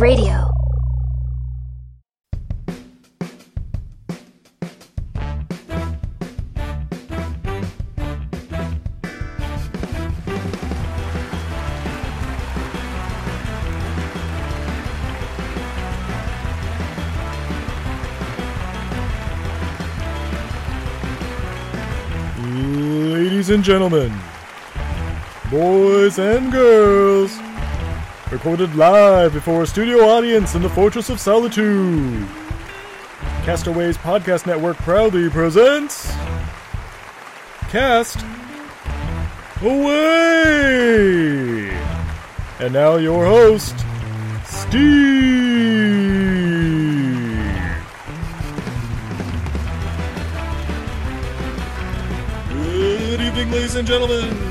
Radio. Ladies and gentlemen, boys and girls, recorded live before a studio audience in the Fortress of Solitude. Castaways Podcast Network proudly presents Cast Away! And now your host, Steve! Good evening, ladies and gentlemen.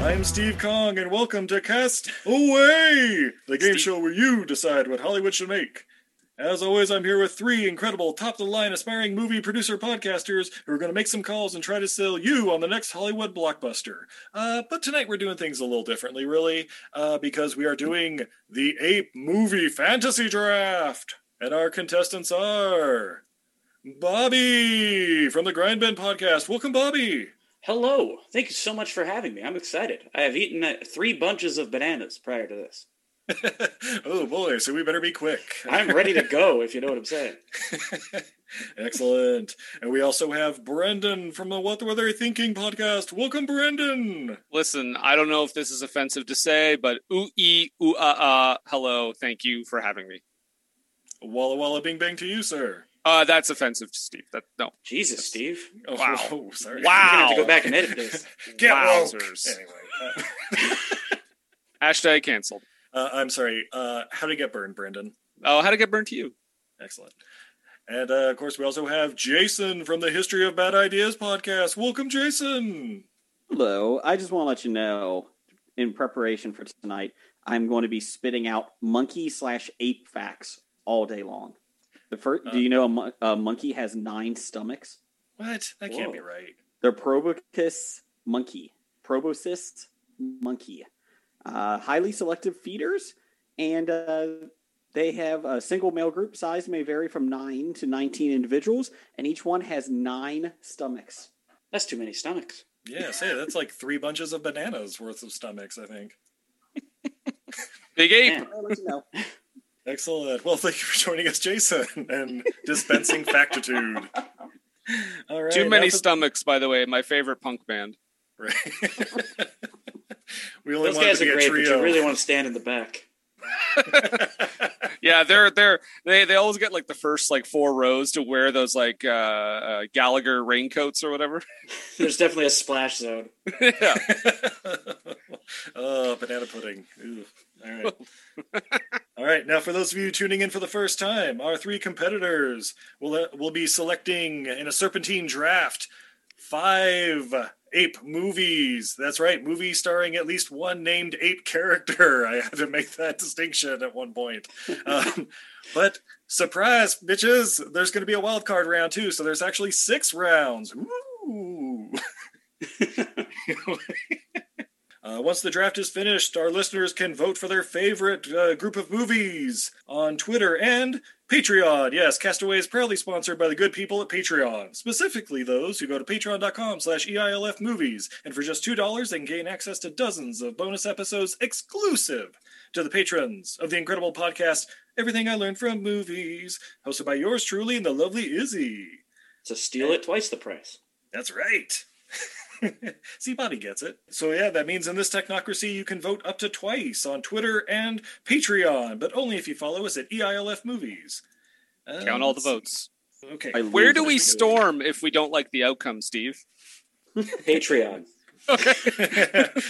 I'm Steve Kong, and welcome to Cast Away, the game show where you decide what Hollywood should make. As always, I'm here with three incredible, top of the line, aspiring movie producer podcasters who are going to make some calls and try to sell you on the next Hollywood blockbuster. Uh, but tonight we're doing things a little differently, really, uh, because we are doing the Ape Movie Fantasy Draft. And our contestants are Bobby from the Grind Bin podcast. Welcome, Bobby. Hello. Thank you so much for having me. I'm excited. I have eaten uh, three bunches of bananas prior to this. oh boy, so we better be quick. I'm ready to go, if you know what I'm saying. Excellent. And we also have Brendan from the What Were They Thinking podcast. Welcome, Brendan. Listen, I don't know if this is offensive to say, but ooh ee ooh ah ah. Hello, thank you for having me. Walla Walla Bing Bang to you, sir. Uh, that's offensive to Steve. That no. Jesus, Steve. Oh, Wow. oh, sorry. You're gonna have to go back and edit this. Get woke. Wowzers. Anyway, uh, Hashtag canceled. uh, I'm sorry. Uh, how to get burned, Brandon? Oh, how to get burned to you? Excellent. And uh, of course, we also have Jason from the History of Bad Ideas podcast. Welcome, Jason. Hello. I just want to let you know, in preparation for tonight, I'm going to be spitting out monkey slash ape facts all day long. The first, Uh. do you know a, mon- a monkey has nine stomachs? What? That can't be right. They're proboscis monkey, proboscis monkey, uh, highly selective feeders, and uh, they have a single male group size may vary from nine to nineteen individuals, and each one has nine stomachs. That's too many stomachs. Yeah, say that's like three bunches of bananas worth of stomachs, I think. Big ape. Excellent. Well, thank you for joining us, Jason, and dispensing factitude. All right. Too many for- stomachs, by the way. My favorite punk band. Right. we only those want guys to are be a great, but trio. you really want to stand in the back. Yeah, they're they're they they always get like the first like four rows to wear those like uh, uh Gallagher raincoats or whatever. There's definitely a splash zone. yeah. oh, banana pudding. Ooh. All right. All right. Now, for those of you tuning in for the first time, our three competitors will uh, will be selecting in a serpentine draft five ape movies. That's right, movies starring at least one named ape character. I had to make that distinction at one point. Um, but surprise, bitches! There's going to be a wild card round too, so there's actually six rounds. Once the draft is finished, our listeners can vote for their favorite uh, group of movies on Twitter and Patreon. Yes, Castaway is proudly sponsored by the good people at Patreon, specifically those who go to patreon.com slash EILF movies. And for just $2, they can gain access to dozens of bonus episodes exclusive to the patrons of the incredible podcast Everything I Learned from Movies, hosted by yours truly and the lovely Izzy. So steal it twice the price. That's right. See, Bobby gets it. So, yeah, that means in this technocracy, you can vote up to twice on Twitter and Patreon, but only if you follow us at EILF Movies. Uh, Count all the votes. Okay. I Where do we storm if we don't like the outcome, Steve? Patreon. Okay.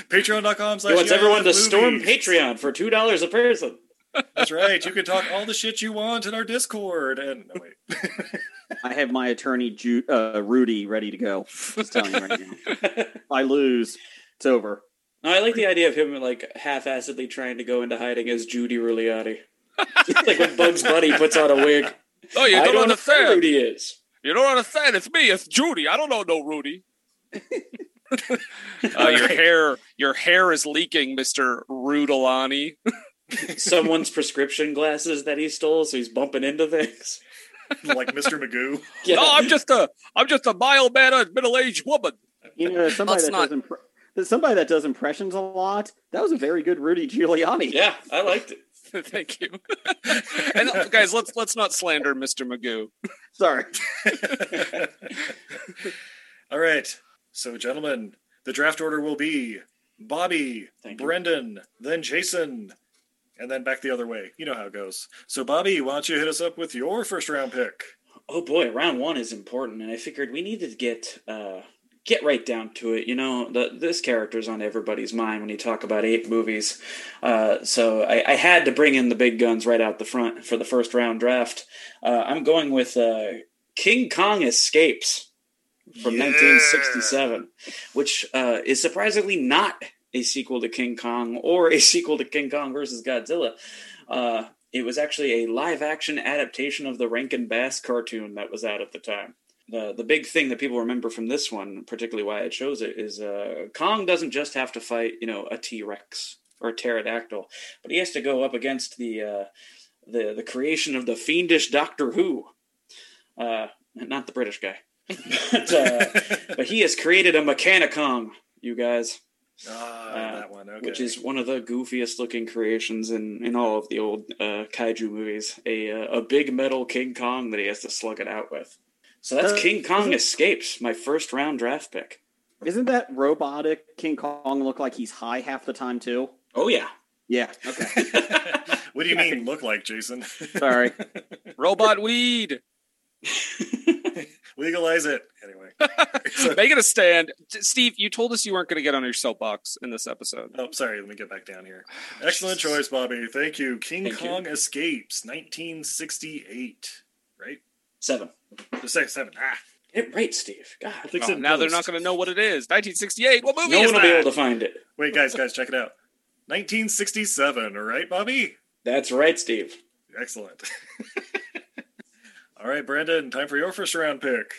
Patreon.com He slash wants everyone to EILF storm. Patreon for two dollars a person. That's right. You can talk all the shit you want in our Discord. And, no, wait. I have my attorney Ju- uh, Rudy ready to go. Just telling you right now. I lose, it's over. No, I like the idea of him like half-assedly trying to go into hiding as Judy Ruliati. like when Bugs Bunny puts on a wig. Oh, you I don't, know who understand. Rudy is. You don't understand. It's me. It's Judy. I don't know no Rudy. uh, your hair, your hair is leaking, Mister Rudolani. someone's prescription glasses that he stole, so he's bumping into things. Like Mr. Magoo. Yeah. No, I'm just a I'm just a mild mannered middle aged woman. You know, somebody that not- does impre- there's somebody that does impressions a lot. That was a very good Rudy Giuliani. yeah, I liked it. Thank you. and guys, let's let's not slander Mr. Magoo. Sorry. All right. So, gentlemen, the draft order will be Bobby, Thank you. Brendan, then Jason, and then back the other way. You know how it goes. So, Bobby, why don't you hit us up with your first round pick? Oh boy, round one is important, and I figured we needed to get uh, get right down to it. You know, the, this character's on everybody's mind when you talk about eight movies. Uh, so I, I had to bring in the big guns right out the front for the first round draft. Uh, I'm going with uh, King Kong Escapes from Yeah. 1967, which uh, is surprisingly not a sequel to King Kong or a sequel to King Kong versus Godzilla. Uh, it was actually a live action adaptation of the Rankin Bass cartoon that was out at the time. The, the big thing that people remember from this one, particularly why it shows it, is uh, Kong doesn't just have to fight, you know, a T Rex or a pterodactyl, but he has to go up against the uh, the the creation of the fiendish Doctor Who, uh, not the British guy, but, uh, but he has created a Mechani-Kong, you guys Ah, Uh, that one. Okay. which is one of the goofiest looking creations in, in all of the old uh, kaiju movies. A uh, a big metal King Kong that he has to slug it out with. So that's Uh, King Kong Escapes, my first round draft pick. Isn't that robotic King Kong look like he's high half the time too? Oh yeah, Yeah. Okay. what do you mean look like, Jason? Sorry. Robot weed. Legalize it. Anyway. So- Make it a stand. Steve, you told us you weren't going to get on your soapbox in this episode. Oh, sorry. Let me get back down here. Excellent choice, Bobby. Thank you. King Thank you. Kong Escapes, 1968. Right? seven. Just say seven. Ah. Get it right, Steve. God, Fix Oh, now they're not going to know what it is. 1968. What movie no is one will that? be able to find it. Wait, guys, guys, check it out. 1967. All right, Bobby? That's right, Steve. Excellent. All right, Brandon, time for your first round pick.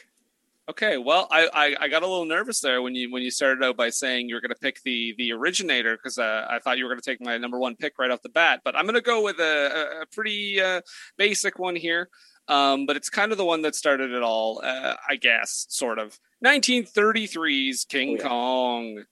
Okay, well, I, I, I got a little nervous there when you when you started out by saying you were going to pick the the originator because uh, I thought you were going to take my number one pick right off the bat. But I'm going to go with a, a, pretty uh, basic one here. Um, but it's kind of the one that started it all, uh, I guess, sort of. 1933's King Oh, yeah. Kong.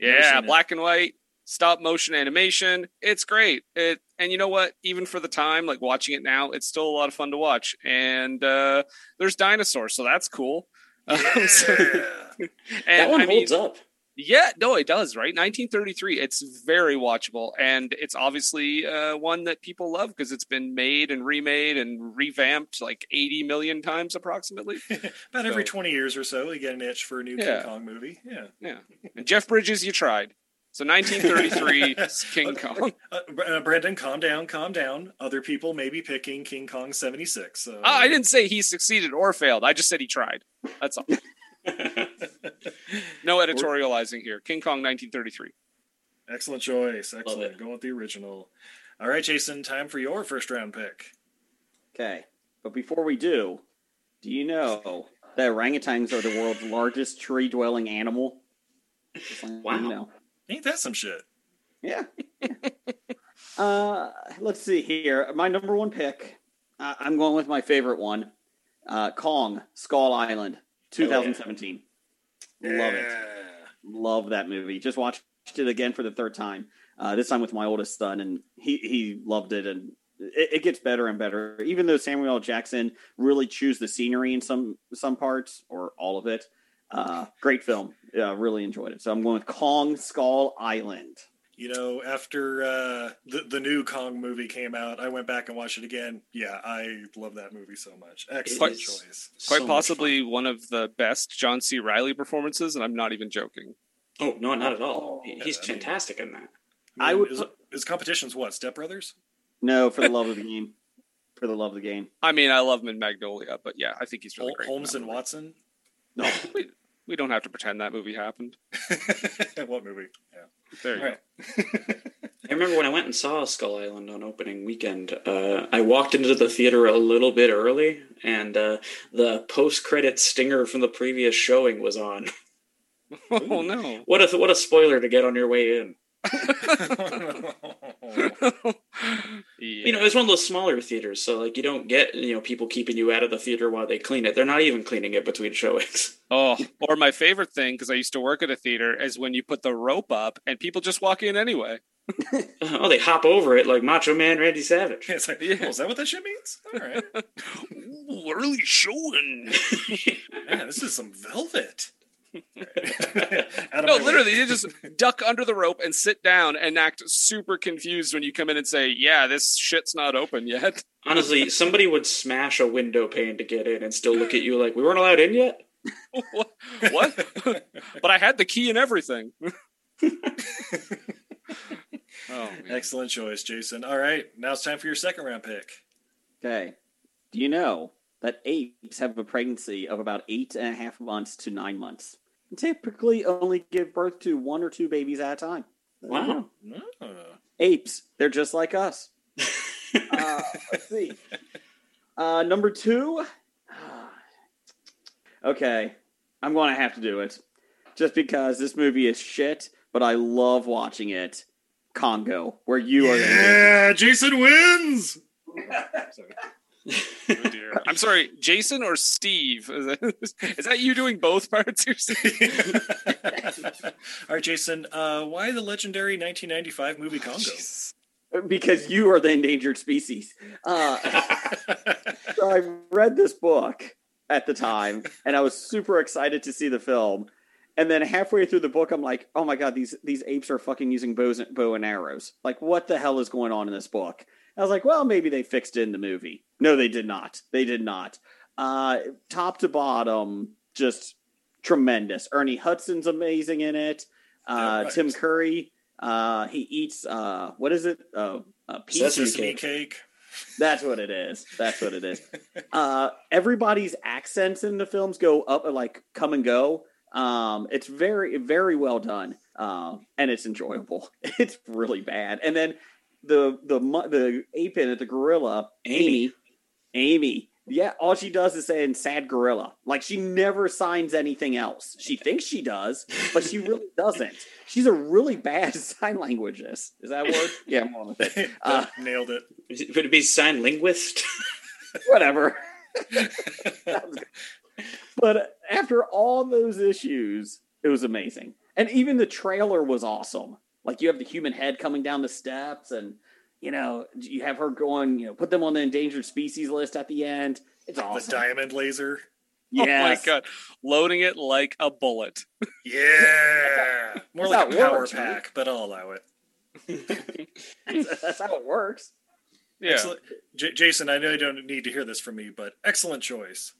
Yeah, seen it. black and white, stop motion animation. It's great. It and you know what? Even for the time, like watching it now, it's still a lot of fun to watch. And uh, there's dinosaurs, so that's cool. Um, so- Yeah. and that one I mean, holds up. yeah, no, it does, right? 1933. It's very watchable, and it's obviously uh, one that people love because it's been made and remade and revamped like 80 million times, approximately. About every 20 years or so, you get an itch for a new Yeah. King Kong movie. Yeah. Yeah, and Jeff Bridges, you tried. So 1933 King Kong. Uh, uh, Brandon, calm down, calm down. Other people may be picking King Kong 76. So. Uh, I didn't say he succeeded or failed. I just said he tried. That's all. No editorializing here. King Kong 1933. Excellent choice. Excellent. Go with the original. All right, Jason, time for your first round pick. Okay. But before we do, do you know that orangutans are the world's largest tree dwelling animal? Just letting you Wow. know. Ain't that some shit? Yeah. uh, let's see here. My number one pick. Uh, I'm going with my favorite one. Uh, Kong Skull Island, 2017. Love it. Love that movie. Just watched it again for the third time. Uh, this time with my oldest son, and he he loved it. And it, it gets better and better. Even though Samuel L. Jackson really chews the scenery in some some parts or all of it. Uh, great film. Yeah, really enjoyed it. So I'm going with Kong Skull Island. You know, after uh, the the new Kong movie came out, I went back and watched it again. Yeah, I love that movie so much. Excellent choice. Quite much possibly one of the best John C. Reilly performances, and I'm not even joking. Oh no, not at all. He- Yeah, He's I mean- fantastic in that. I would His, put- his competition's what? Step Brothers? No, for the love of the game. For the love of the game. I mean, I love him in Magnolia, but yeah, I think he's really Hol- great. Holmes and. Watson? No. We, we don't have to pretend that movie happened. what movie? Yeah. There you All go. right. I remember when I went and saw Skull Island on opening weekend. Uh, I walked into the theater a little bit early, and uh, the post-credit stinger from the previous showing was on. Oh no! What a what a spoiler to get on your way in. it's one of those smaller theaters, so like you don't get you know people keeping you out of the theater while they clean it. They're not even cleaning it between showings. Oh, or my favorite thing because I used to work at a theater is when you put the rope up and people just walk in anyway. oh, they hop over it like Macho Man Randy Savage. It's like, Yeah. oh, is that what that shit means? All right. Ooh, early showing. Man, this is some velvet. Out of No, literally, you just duck under the rope and sit down and act super confused when you come in and say, "Yeah, this shit's not open yet." Honestly, somebody would smash a window pane to get in and still look at you like we weren't allowed in yet. what? what? but I had the key and everything. oh, man. Excellent choice, Jason. All right, now it's time for your second round pick. Okay. Do you know that apes have a pregnancy of about eight and a half months to nine months? And typically only give birth to one or two babies at a time. There you Wow. go. Oh. Apes, they're just like us. Uh, let's see. Uh, number two. Okay, I'm going to have to do it. Just because this movie is shit, but I love watching it. Congo, where you are. Yeah, Jason wins. Oh, dear. I'm sorry, Jason or Steve? Is that, is that you doing both parts? Here, Steve? All right, Jason. Uh, why the legendary 1995 movie Congo? Because you are the endangered species. Uh, so I read this book at the time, and I was super excited to see the film. And then halfway through the book, I'm like, "Oh my god, these these apes are fucking using bows, bow and arrows! Like, what the hell is going on in this book?" I was like, "Well, maybe they fixed it in the movie." No, they did not. They did not. Uh, top to bottom, just tremendous. Ernie Hudson's amazing in it. Uh, right. Tim Curry, uh, he eats uh, what is it? Uh, uh, pizza. Cake. cake. That's what it is. That's what it is. uh, everybody's accents in the films go up, like come and go. Um, it's very, very well done, uh, and it's enjoyable. It's really bad. And then the the mu- the ape in it, the gorilla, Amy. Amy. Yeah, all she does is say in sad gorilla. Like she never signs anything else. She thinks she does, but she really doesn't. She's a really bad sign languageist. Is that a word? Yeah, I'm on with it. Uh, Nailed it. Would it be sign linguist? whatever. but after all those issues, it was amazing. And even the trailer was awesome. Like you have the human head coming down the steps and you know, you have her going, you know, put them on the endangered species list at the end. It's The awesome. diamond laser. Oh my god, loading it like a bullet. Yeah. More That's like a power works, right? pack, but I'll allow it. That's how it works. Yeah. Excellent. J- Jason, I know you don't need to hear this from me, but excellent choice.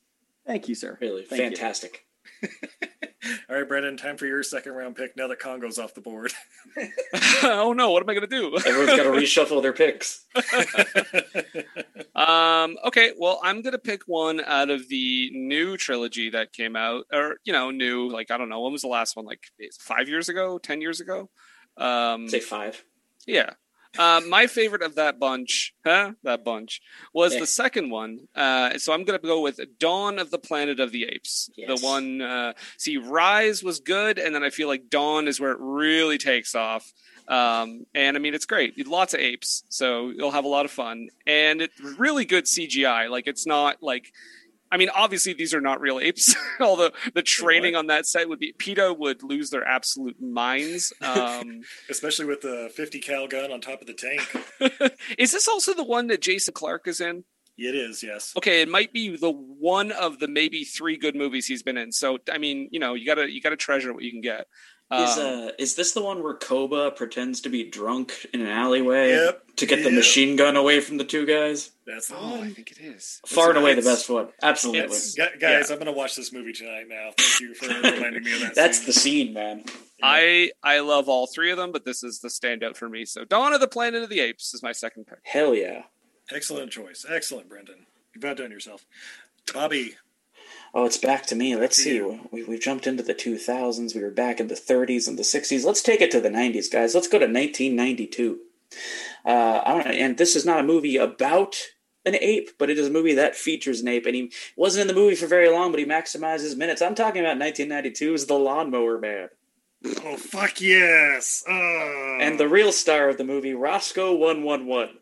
Thank you, sir. Really Thank you. fantastic. All right, Brendan, time for your second round pick now that Congo's off the board. oh no, what am I gonna do? Everyone's got to reshuffle their picks. Um, okay, well, I'm gonna pick one out of the new trilogy that came out, or you know, new. Like I don't know, when was the last one? Like five years ago, ten years ago. Um, Say five. yeah. Uh, my favorite of that bunch, huh? That bunch was Yeah. the second one. Uh, so I'm gonna go with Dawn of the Planet of the Apes. Yes. The one. Uh, see, Rise was good, and then I feel like Dawn is where it really takes off. Um, and I mean, it's great. Lots of apes, so you'll have a lot of fun, and it's really good CGI. Like it's not like. I mean, obviously these are not real apes. Although the training on that set would be PETA would lose their absolute minds. Um, Especially with the 50 cal gun on top of the tank. is this also the one that Jason Clarke is in? It is, yes. Okay, it might be the one of the maybe three good movies he's been in. So I mean, you know, you gotta you gotta treasure what you can get. Is Um, uh is this the one where Koba pretends to be drunk in an alleyway Yep. to get the Yep. machine gun away from the two guys? That's the oh, I think it is. Far and away the best one. Absolutely. It's, gu- guys, I'm going to watch this movie tonight now. Thank you for reminding me of that. That's scene. the scene, man. I I love all three of them, but this is the standout for me. So Dawn of the Planet of the Apes is my second pick. Hell yeah. Excellent choice. Excellent, Brendan. You've outdone yourself. Bobby, Oh, it's back to me. Let's see. We, we've jumped into the 2000s. We were back in the 30s and the 60s. Let's take it to the 90s, guys. Let's go to 1992. Uh, I don't know, and this is not a movie about an ape, but it is a movie that features an ape. And he wasn't in the movie for very long, but he maximized his minutes. I'm talking about 1992's The Lawnmower Man. Oh fuck yes! Oh. And the real star of the movie, Roscoe 111.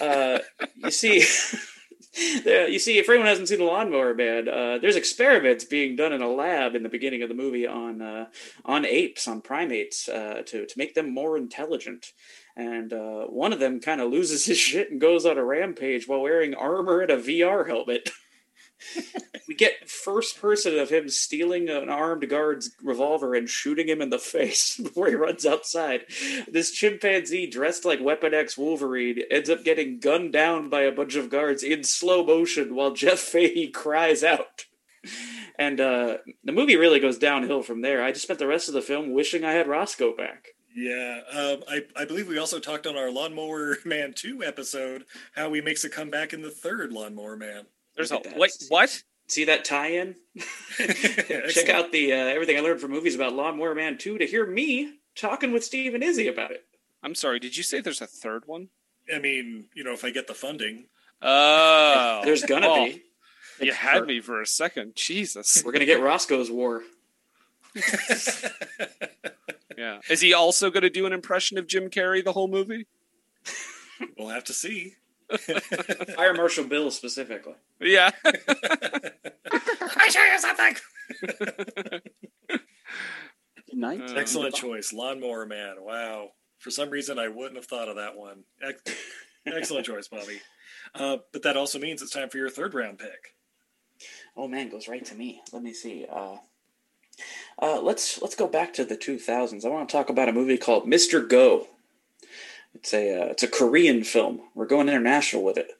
Uh, you see, you see, if anyone hasn't seen the Lawnmower Man, uh, there's experiments being done in a lab in the beginning of the movie on uh, on apes, on primates, uh, to to make them more intelligent. And uh, one of them kind of loses his shit and goes on a rampage while wearing armor and a VR helmet. we get first person of him stealing an armed guard's revolver and shooting him in the face before he runs outside. This chimpanzee dressed like Weapon X Wolverine ends up getting gunned down by a bunch of guards in slow motion while Jeff Fahey cries out. And uh, the movie really goes downhill from there. I just spent the rest of the film wishing I had Roscoe back. Yeah, um, I, I believe we also talked on our Lawnmower Man 2 episode how he makes a comeback in the third Lawnmower Man. There's a Look at that. wait. What? See that tie-in? Check out the uh, everything I learned from movies about Lawnmower Man 2 to hear me talking with Steve and Izzy about it. I'm sorry. Did you say there's a third one? I mean, you know, if I get the funding. Oh, There's gonna Oh, be. You had me for a second. Jesus. We're gonna get Roscoe's War. Yeah. Is he also going to do an impression of Jim Carrey the whole movie? we'll have to see. Fire Marshal Bill specifically. Yeah. I show you something. Night. Uh, Excellent choice, Lawnmower Man. Wow. For some reason, I wouldn't have thought of that one. Ex- Excellent choice, Bobby. Uh, but that also means it's time for your third round pick. Oh man, goes right to me. Let me see. Uh, uh, let's let's go back to the 2000s. I want to talk about a movie called Mr. Go. It's a uh, it's a Korean film. We're going international with it.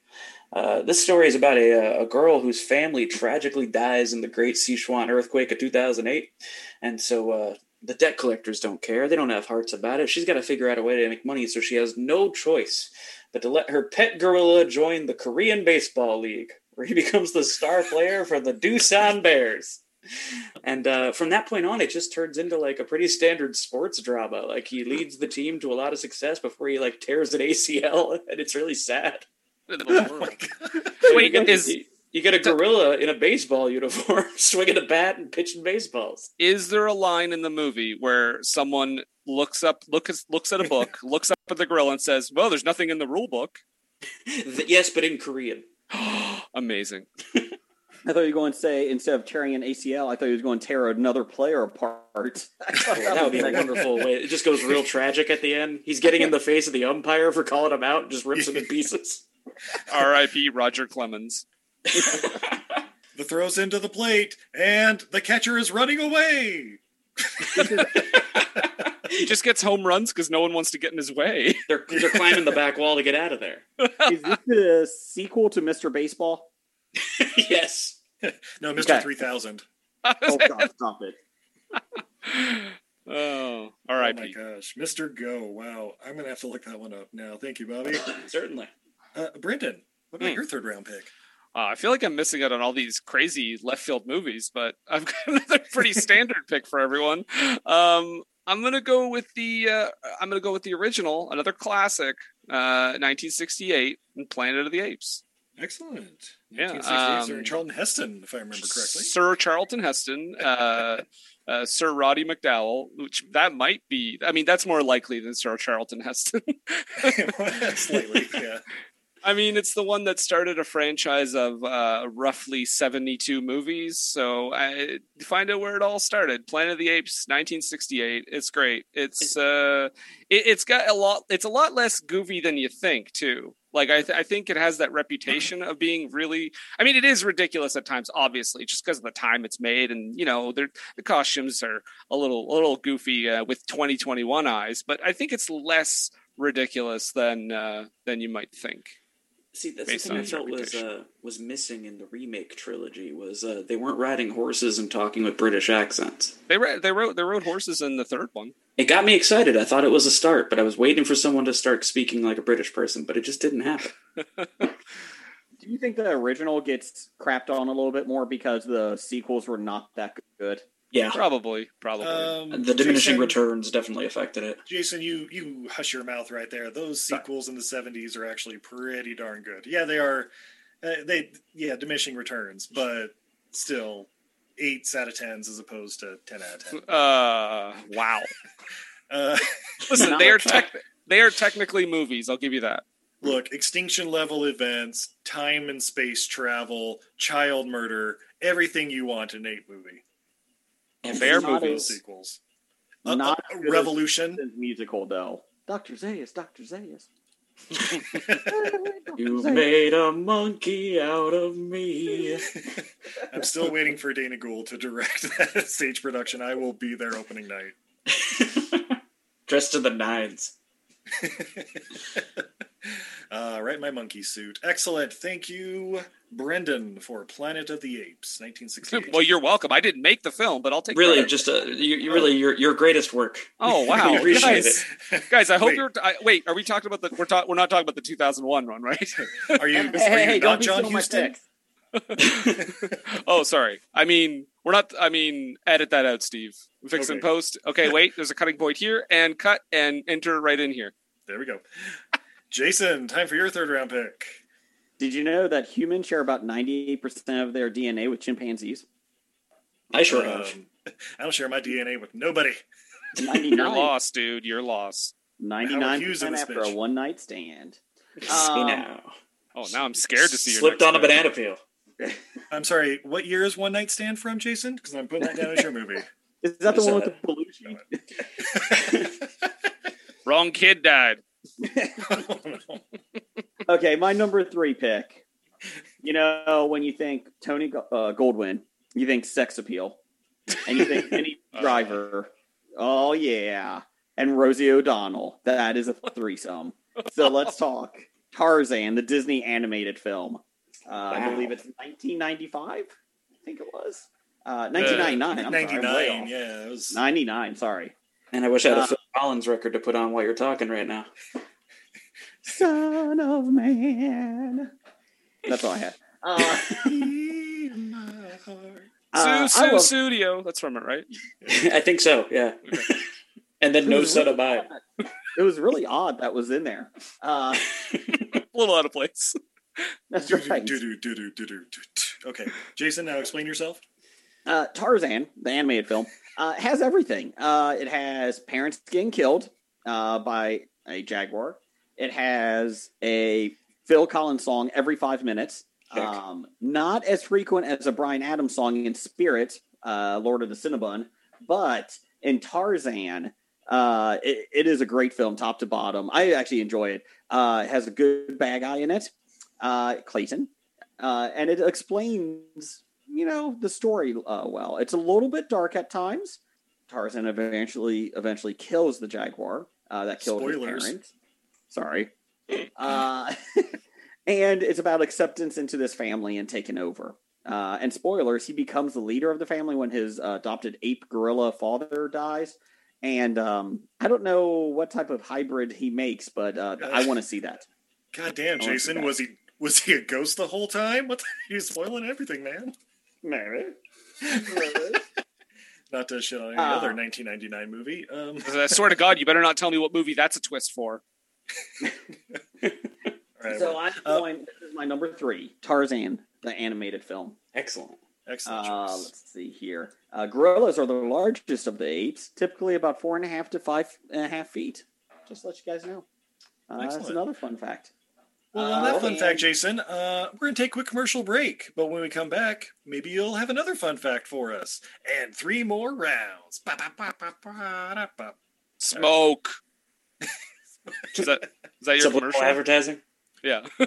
Uh, this story is about a, a girl whose family tragically dies in the Great Sichuan earthquake of 2008, and so uh, the debt collectors don't care. They don't have hearts about it. She's got to figure out a way to make money, so she has no choice but to let her pet gorilla join the Korean Baseball League, where he becomes the star player for the Doosan Bears. And uh, from that point on, it just turns into like a pretty standard sports drama. Like he leads the team to a lot of success before he like tears an ACL, and it's really sad. So Wait, you get, is- you, you get a gorilla in a baseball uniform swinging a bat and pitching baseballs. Is there a line in the movie where someone looks up, looks looks at a book, looks up at the gorilla, and says, "Well, there's nothing in the rule book." Th- yes, but in Korean. Amazing. I thought you were going to say instead of tearing an ACL, I thought you was going to tear another player apart. that would be a wonderful way. It just goes real tragic at the end. He's getting in the face of the umpire for calling him out and just rips him in pieces. R.I.P. Roger Clemens. The throw's into the plate, and the catcher is running away. He just gets home runs because no one wants to get in his way. They're, they're climbing the back wall to get out of there. Is this the sequel to Mr. Baseball? yes. No, Mr. Okay. 3000. Oh God, stop it! oh, all right. Oh R.I.P. my gosh. Mr. Go. Wow. I'm going to have to look that one up now. Thank you, Bobby. Certainly. Uh, Brendan, what about Hmm. your third round pick? Uh, I feel like I'm missing out on all these crazy left field movies, but I've got another pretty standard pick for everyone. Um, I'm gonna go with the uh, I'm gonna go with the original, another classic, uh, 1968, Planet of the Apes. Excellent. Yeah, 1968, um, starring Charlton Heston, if I remember correctly. Sir Charlton Heston, uh, uh, Sir Roddy McDowall, which that might be. I mean, that's more likely than Sir Charlton Heston. Slightly, yeah. I mean, it's the one that started a franchise of uh, roughly 72 movies. So I find out where it all started. Planet of the Apes, 1968. It's great. It's uh, it, it's got a lot. It's a lot less goofy than you think, too. Like I, th- I think it has that reputation of being really. I mean, it is ridiculous at times, obviously, just because of the time it's made, and you know, the costumes are a little, a little goofy uh, with 2021 eyes. But I think it's less ridiculous than uh, than you might think. See, that's the thing I felt was uh, was missing in the remake trilogy was uh, they weren't riding horses and talking with British accents. They ra- they rode they rode horses in the third one. It got me excited. I thought it was a start, but I was waiting for someone to start speaking like a British person, but it just didn't happen. Do you think the original gets crapped on a little bit more because the sequels were not that good? Yeah, Probably, probably. Um, the diminishing Jason, returns definitely affected it. Jason, you you hush your mouth right there. Those sequels in the '70s are actually pretty darn good. Yeah, they are. Uh, they yeah, diminishing returns, but still eights out of tens as opposed to ten out of ten. uh, wow. Uh, Listen, they are tech. They are technically movies. I'll give you that. look, extinction level events, time and space travel, child murder, everything you want in an ape movie. And Bear Not Full movies. sequels. Uh, Not as good Revolution. the musical though. Dr. Zaius, Dr. Zaius. You made a monkey out of me. I'm still waiting for Dana Gould to direct that stage production. I will be there opening night. Dressed to the nines. Uh, right, my monkey suit. Excellent. Thank you, Brendan, for Planet of the Apes, 1968. well, you're welcome. I didn't make the film, but I'll take Really, credit. just uh, you, you really your your greatest work. Oh wow, We appreciate guys, guys! I hope Wait. you're. I, wait, are we talking about the? We're talking. We're not talking about the 2001 one, right? Are you, Hey, are you hey, hey, not don't be John stealing my Huston? oh, sorry. I mean, we're not. I mean, edit that out, Steve. Fix and post. Okay, wait. There's a cutting point here, and cut and enter right in here. There we go. Jason, time for your third round pick. Did you know that humans share about 98% of their DNA with chimpanzees? I sure have. Um, I don't share my DNA with nobody. 99, You're lost, dude. You're lost. 99% Hughes after bitch. a one night stand. See Um, now. Oh, now I'm scared to see your Slipped next on a banana peel. I'm sorry, what year is One Night Stand from, Jason? Because I'm putting that down as your movie. Is that the Is one with that- the Belushi? Wrong kid died. Oh, no. Okay, my number three pick. You know, when you think Tony uh, Goldwyn, you think sex appeal, and you think Penny Uh. Driver. Oh yeah, and Rosie O'Donnell. That is a threesome. So let's talk Tarzan, the Disney animated film. Uh, I believe it's 1995. I think it was uh, 1999. I'm sorry, I'm 99, yeah. It was, 99. Sorry. And I wish I had Uh, a Phil Collins record to put on while you're talking right now. Son of man. That's all I had. Uh, in my heart. uh, Su I Su love- Studio. That's from it, right? I think so. Yeah. and then no Who's son really of mine. It was really odd that was in there. Uh, A little out of place. that's right. Okay, Jason, now explain yourself. Uh, Tarzan, the animated film, uh, has everything. Uh, it has parents getting killed uh, by a jaguar. It has a Phil Collins song every five minutes. Um, not as frequent as a Bryan Adams song in Spirit, uh, Lord of the Cinnabon, but in Tarzan, uh, it, it is a great film, top to bottom. I actually enjoy it. Uh, it has a good bad guy in it, uh, Clayton, uh, and it explains, you know, the story uh, well. It's a little bit dark at times. Tarzan eventually eventually kills the jaguar uh, that killed Spoilers. his parents. Sorry. Uh, and it's about acceptance into this family and taking over. Uh, and spoilers, he becomes the leader of the family when his uh, adopted ape gorilla father dies. And um, I don't know what type of hybrid he makes, but uh, I want to see that. God damn, I want to see Jason, was he was he a ghost the whole time? What the, he's spoiling everything, man. Maybe. Not to shit on any Uh. other 1999 movie. Um, I swear to God, you better not tell me what movie that's a twist for. all right, So well, I'm uh, going. This is my number three, Tarzan, the animated film. Excellent. excellent Uh, let's see here. Uh, gorillas are the largest of the apes, typically about four and a half to five and a half feet. Just to let you guys know. Uh, that's another fun fact. Well, on Uh, that fun fact, Jason, uh, we're going to take a quick commercial break. But when we come back, maybe you'll have another fun fact for us. And three more rounds. Ba, ba, ba, ba, ba, da, ba. Smoke. is that is that your Subliminal commercial? advertising. Yeah.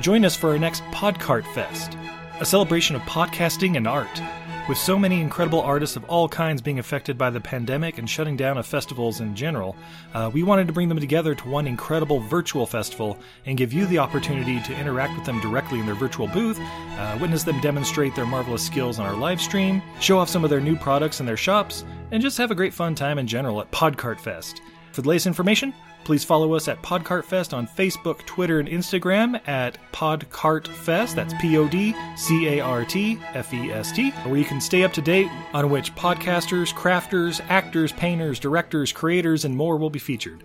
Join us for our next Podcart Fest, a celebration of podcasting and art. With so many incredible artists of all kinds being affected by the pandemic and shutting down of festivals in general, uh, we wanted to bring them together to one incredible virtual festival and give you the opportunity to interact with them directly in their virtual booth, uh, witness them demonstrate their marvelous skills on our live stream, show off some of their new products in their shops, and just have a great fun time in general at Podcart Fest. For the latest information, Please follow us at Podcartfest on Facebook, Twitter, and Instagram at Podcartfest. That's P O D C A R T F E S T, where you can stay up to date on which podcasters, crafters, actors, painters, directors, creators, and more will be featured.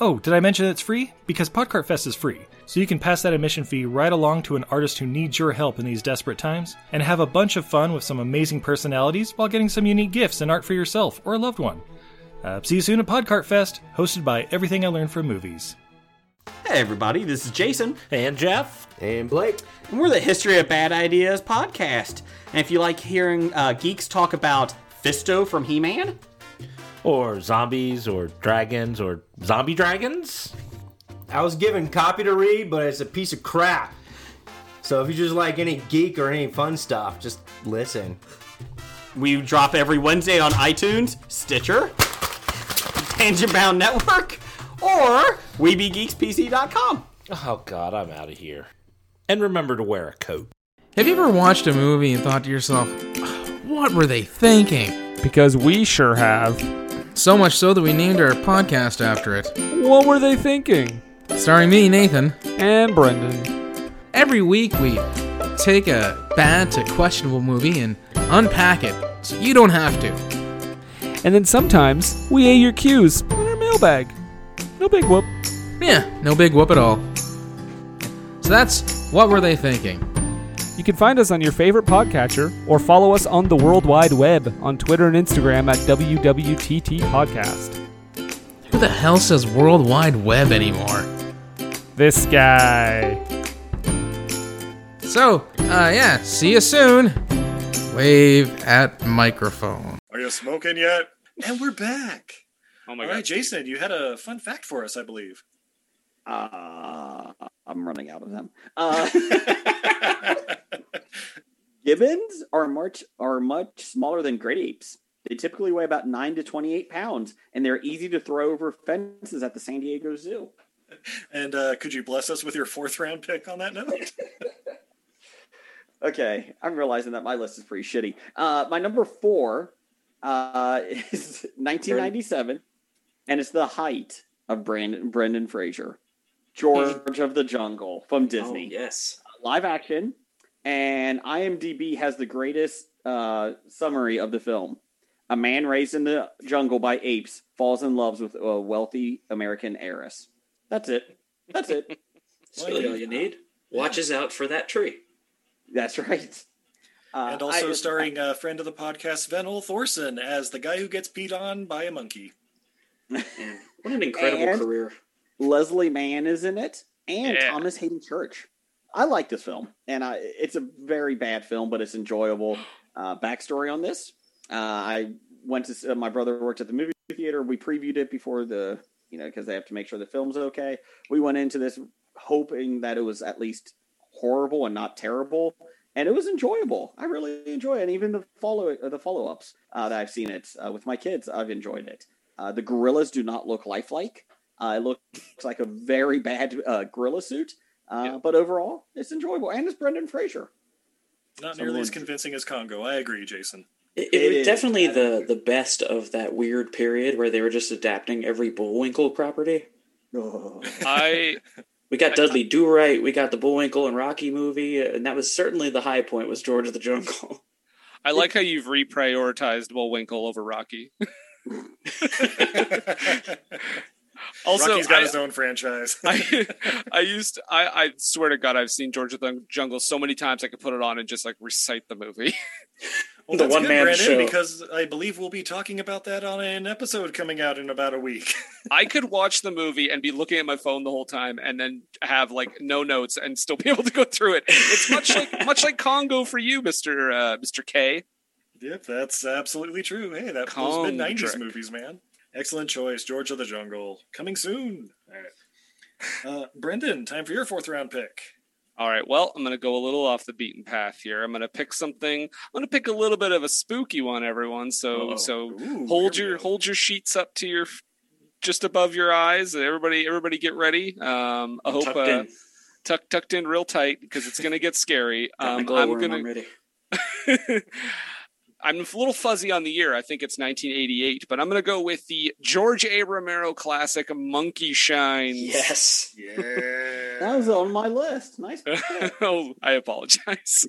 Oh, did I mention it's free? Because Podcart Fest is free, so you can pass that admission fee right along to an artist who needs your help in these desperate times, and have a bunch of fun with some amazing personalities while getting some unique gifts and art for yourself or a loved one. Uh, see you soon at Podcart Fest, hosted by Everything I Learned from Movies. Hey, everybody, this is Jason, And Jeff? And Blake. and we're the History of Bad Ideas podcast. And if you like hearing uh, geeks talk about Fisto from He Man, Or zombies, or dragons, or zombie dragons? I was given copy to read, but it's a piece of crap. So if you just like any geek or any fun stuff, just listen. we drop every Wednesday on iTunes, Stitcher, Tangent Bound Network, or WeBeGeeksPC.com. Oh god, I'm out of here. And remember to wear a coat. Have you ever watched a movie and thought to yourself, what were they thinking? Because we sure have. So much so that we named our podcast after it. What were they thinking? Starring me, Nathan. And Brendan. Every week we take a bad to questionable movie and unpack it so you don't have to. And then sometimes we A your cues on our mailbag. No big whoop. Yeah, no big whoop at all. So that's What Were They Thinking? You can find us on your favorite podcatcher or follow us on the World Wide Web on Twitter and Instagram at WWTT Podcast. Who the hell says World Wide Web anymore? This guy. So, uh, yeah, see you soon. Wave at microphone. Are you smoking yet? And we're back. Oh my All god. right, Jason, you had a fun fact for us, I believe. Uh, I'm running out of them. Uh, gibbons are much are much smaller than great apes. They typically weigh about nine to twenty-eight pounds, and they're easy to throw over fences at the San Diego Zoo. And uh, could you bless us with your fourth round pick on that note? Okay, I'm realizing that my list is pretty shitty. Uh, my number four uh, is 1997, and it's the height of Brandon Brendan Fraser, George of the Jungle from Disney. Oh, yes. live action, and IMDb has the greatest uh, summary of the film. A man raised in the jungle by apes falls in love with a wealthy American heiress. That's it. That's it. That's really all you need. Watches out for that tree. That's right. Uh, and also I- starring a friend of the podcast, Venel Thorson, as the guy who gets peed on by a monkey. What an incredible And- career. Leslie Mann is in it, and Yeah. Thomas Haden Church. I like this film, and I, it's a very bad film, but it's enjoyable. Uh, backstory on this: uh, I went to uh, my brother worked at the movie theater. We previewed it before the you know because they have to make sure the film's okay. We went into this hoping that it was at least horrible and not terrible, and it was enjoyable. I really enjoy it, and even the follow uh, the follow ups uh, that I've seen it uh, with my kids, I've enjoyed it. Uh, the gorillas do not look lifelike. Uh, it looks like a very bad uh, gorilla suit, uh, Yeah. but overall, it's enjoyable, and it's Brendan Fraser. Not nearly as convincing as Congo. I agree, Jason. It, It it was is. definitely the, the best of that weird period where they were just adapting every Bullwinkle property. I We got Dudley Do Right, we got the Bullwinkle and Rocky movie, and that was certainly the high point was George of the Jungle. I like how you've reprioritized Bullwinkle over Rocky. also, Rocky's got I- his own franchise. I I used I I swear to God I've seen George of the Jungle so many times I could put it on and just like recite the movie. Well, the one man show. because I believe we'll be talking about that on an episode coming out in about a week. I could watch the movie and be looking at my phone the whole time and then have like no notes and still be able to go through it. It's much like much like Congo for you, Mister uh, Mister K. Yep, that's absolutely true. Hey, that those mid '90s movies, man. Excellent choice, George of the Jungle, coming soon. All right, uh, Brendan, time for your fourth round pick. All right, well, I'm going to go a little off the beaten path here. I'm going to pick something. I'm going to pick a little bit of a spooky one, everyone. So, so ooh, hold your hold your sheets up to your just above your eyes. Everybody, everybody, get ready. Um, I hope Tucked uh, in. tuck tucked in real tight because it's going to get scary. Um, I'm worm, gonna I'm a little fuzzy on the year. I think it's 1988, but I'm going to go with the George A. Romero classic Monkey Shines. Yes. Yeah. That was on my list. Nice. oh, I apologize.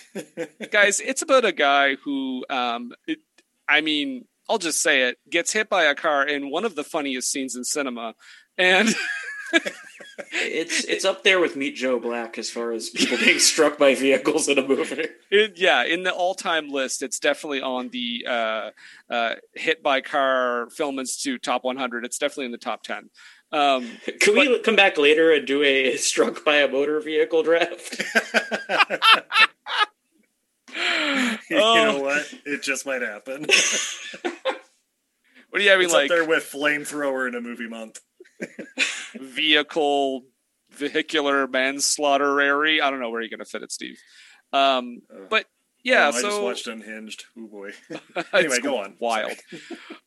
Guys, it's about a guy who, um, it, I mean, I'll just say it, gets hit by a car in one of the funniest scenes in cinema. And It's it's up there with Meet Joe Black as far as people being struck by vehicles in a movie. it, yeah, in the all-time list, it's definitely on the uh, uh, hit by car film institute top 100. It's definitely in the top 10. Um, Can we come back later and do a struck by a motor vehicle draft? you know what? It just might happen. what do you having it's like up there with flamethrower in a movie month. vehicle, vehicular manslaughterary? I don't know where you're going to fit it, Steve. Um, but yeah, I so just watched Unhinged. Oh boy. Anyway, go on. Wild.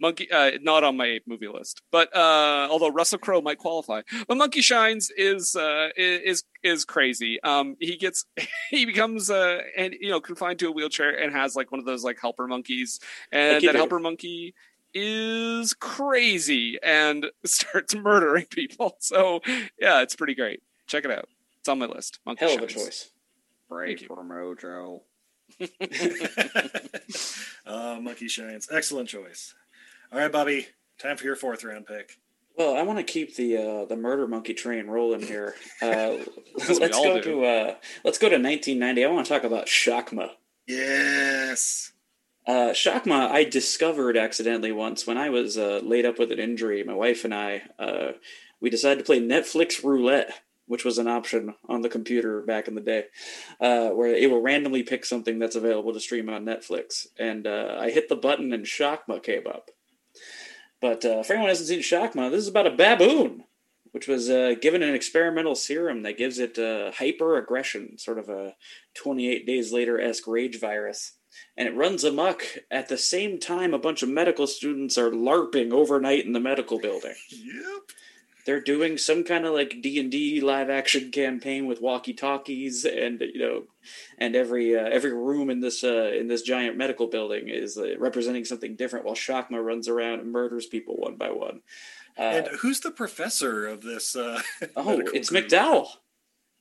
Monkey, uh, not on my movie list, but uh, although Russell Crowe might qualify, but Monkey Shines is uh, is is crazy. Um, he gets he becomes uh, and you know confined to a wheelchair and has like one of those like helper monkeys, and that helper monkey is crazy and starts murdering people. So yeah, it's pretty great. Check it out. It's on my list. Monkey Hell of a choice. Break for Mojo. Uh, Monkey Shines. Excellent choice. All right, Bobby. Time for your fourth round pick. Well, I want to keep the uh, the murder monkey train rolling here. Uh, let's go do. to uh, let's go to 1990. I want to talk about Shakma. Yes. Uh, Shakma, I discovered accidentally once when I was uh, laid up with an injury. My wife and I, uh, we decided to play Netflix roulette, which was an option on the computer back in the day, uh, where it will randomly pick something that's available to stream on Netflix. And uh, I hit the button, and Shakma came up. But uh, for anyone hasn't seen Shakma, this is about a baboon, which was uh, given an experimental serum that gives it uh, hyper aggression, sort of a 28 days later esque rage virus and it runs amok at the same time a bunch of medical students are larping overnight in the medical building Yep. they're doing some kind of like d&d live action campaign with walkie talkies and you know and every uh, every room in this uh, in this giant medical building is uh, representing something different while shakma runs around and murders people one by one uh, and who's the professor of this? Uh, oh it's group? McDowall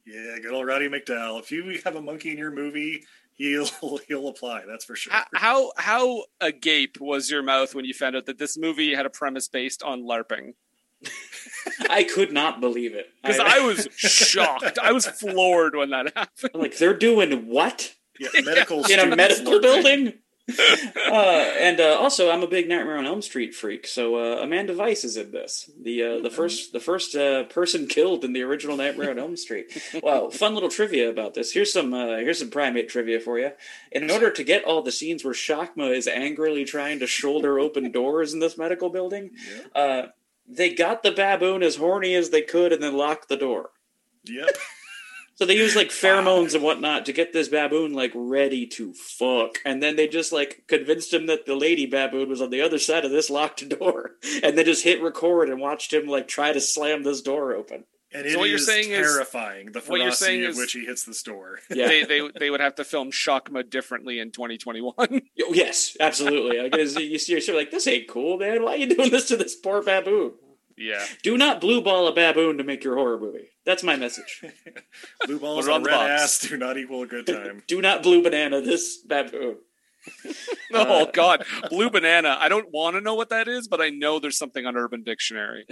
Yeah, good old Roddy McDowall. If you have a monkey in your movie, he'll he'll apply. That's for sure. How, how how agape was your mouth when you found out that this movie had a premise based on LARPing? i could not believe it Because I was shocked. I was floored when that happened. like they're doing what Yeah, medical in a medical learning. building. uh, and uh, also, I'm a big Nightmare on Elm Street freak, so uh, Amanda Wyss is in this. The uh, the first the first uh, person killed in the original Nightmare on Elm Street. Wow, fun little trivia about this. Here's some uh, here's some primate trivia for you. In order to get all the scenes where Shakma is angrily trying to shoulder open doors in this medical building, uh, they got the baboon as horny as they could and then locked the door. Yep. So they use like pheromones and whatnot to get this baboon like ready to fuck, and then they just like convinced him that the lady baboon was on the other side of this locked door, and they just hit record and watched him like try to slam this door open. And it So what you're is saying is- terrifying. the what you're saying of is- which he hits the store. Yeah. They, they they would have to film Shakma differently in 2021. Oh, yes, absolutely. Because you see, you're sort of like, this ain't cool, man. Why are you doing this to this poor baboon? Yeah. Do not blue ball a baboon to make your horror movie. That's my message. Blue balls on on the red box. ass do not equal a good time. Do not blue banana this baboon. Oh God, blue banana. I don't want to know what that is, but I know there's something on Urban Dictionary.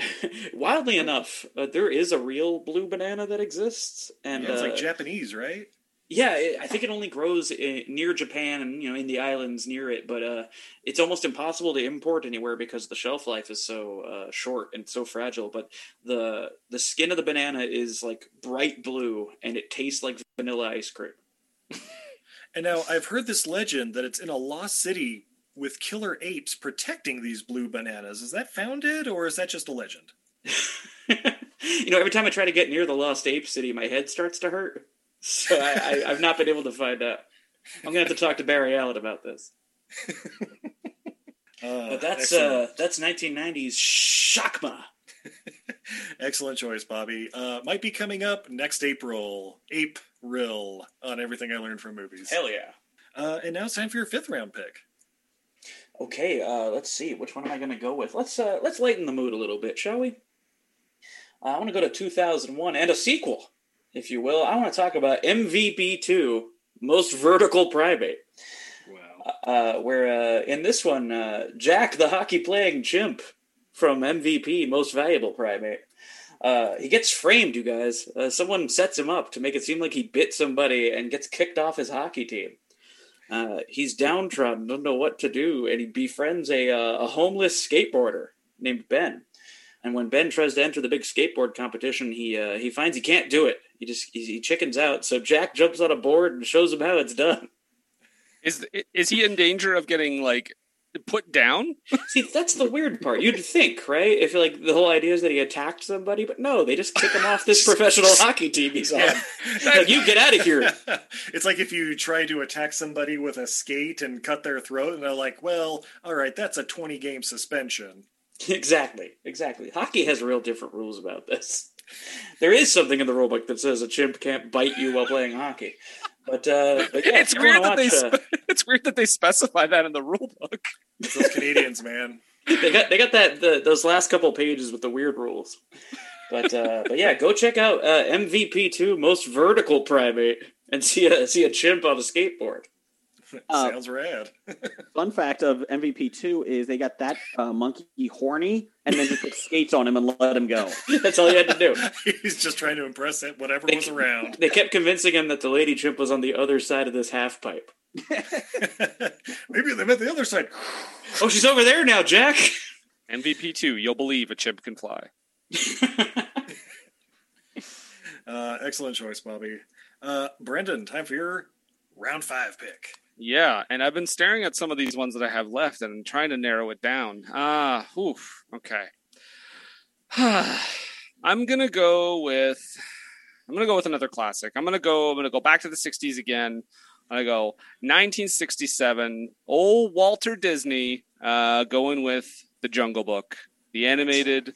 Wildly enough, uh, there is a real blue banana that exists, and Yeah, it's uh, like Japanese, right? Yeah, it, I think it only grows i near Japan and you know in the islands near it, but uh, it's almost impossible to import anywhere because the shelf life is so uh, short and so fragile. But the the skin of the banana is like bright blue and it tastes like vanilla ice cream. And now I've heard this legend that it's in a lost city with killer apes protecting these blue bananas. Is that founded or is that just a legend? you know, every time I try to get near the lost ape city, my head starts to hurt. So I, I, I've not been able to find out. I'm gonna have to talk to Barry Allen about this. Uh, But that's excellent. uh, that's 1990s Shakma. excellent choice, Bobby. Uh, might be coming up next April. April on everything I learned from movies. Hell yeah. Uh, and now it's time for your fifth round pick. Okay, uh, let's see. Which one am I going to go with? Let's uh, let's lighten the mood a little bit, shall we? Uh, I want to go to 2001 and a sequel, if you will. I want to talk about MVP two, Most Vertical Primate. Wow. Uh, where uh, in this one, uh, Jack, the hockey playing chimp from MVP, Most Valuable Primate, uh, he gets framed. You guys, uh, someone sets him up to make it seem like he bit somebody and gets kicked off his hockey team. Uh, he's downtrodden, don't know what to do, and he befriends a uh, a homeless skateboarder named Ben. And when Ben tries to enter the big skateboard competition, he uh, he finds he can't do it. He just he, he chickens out. So Jack jumps on a board and shows him how it's done. Is is he in danger of getting like put down? See, that's the weird part. You'd think, right? If like the whole idea is that he attacked somebody, but no, they just kick him off this professional hockey team he's on. Like, you get out of here. it's like if you try to attack somebody with a skate and cut their throat, and they're like, "Well, all right, that's a twenty game suspension." Exactly, exactly. Hockey has real different rules about this. There is something in the rulebook that says a chimp can't bite you while playing hockey. But, uh, but yeah, it's weird wanna that they watch, uh, it's weird that they specify that in the rule book. It's those Canadians, man. they got they got that the, those last couple pages with the weird rules. But uh, but yeah, go check out uh, MVP two most vertical primate and see a see a chimp on a skateboard. Uh, Sounds rad. Fun fact of MVP two is they got that uh, monkey horny and then just put skates on him and let him go. That's all you had to do. He's just trying to impress it, whatever was around. They kept convincing him that the lady chimp was on the other side of this half pipe. Maybe they meant the other side. Oh, she's over there now, Jack. MVP two, you'll believe a chimp can fly. Uh, excellent choice, Bobby. Uh, Brendan, time for your round five pick. Yeah, and I've been staring at some of these ones that I have left and I'm trying to narrow it down. Ah, oof, okay. I'm gonna go with I'm gonna go with another classic. I'm gonna go I'm gonna go back to the 60s again. I'm gonna go 1967, old Walter Disney, uh, going with the Jungle Book, the animated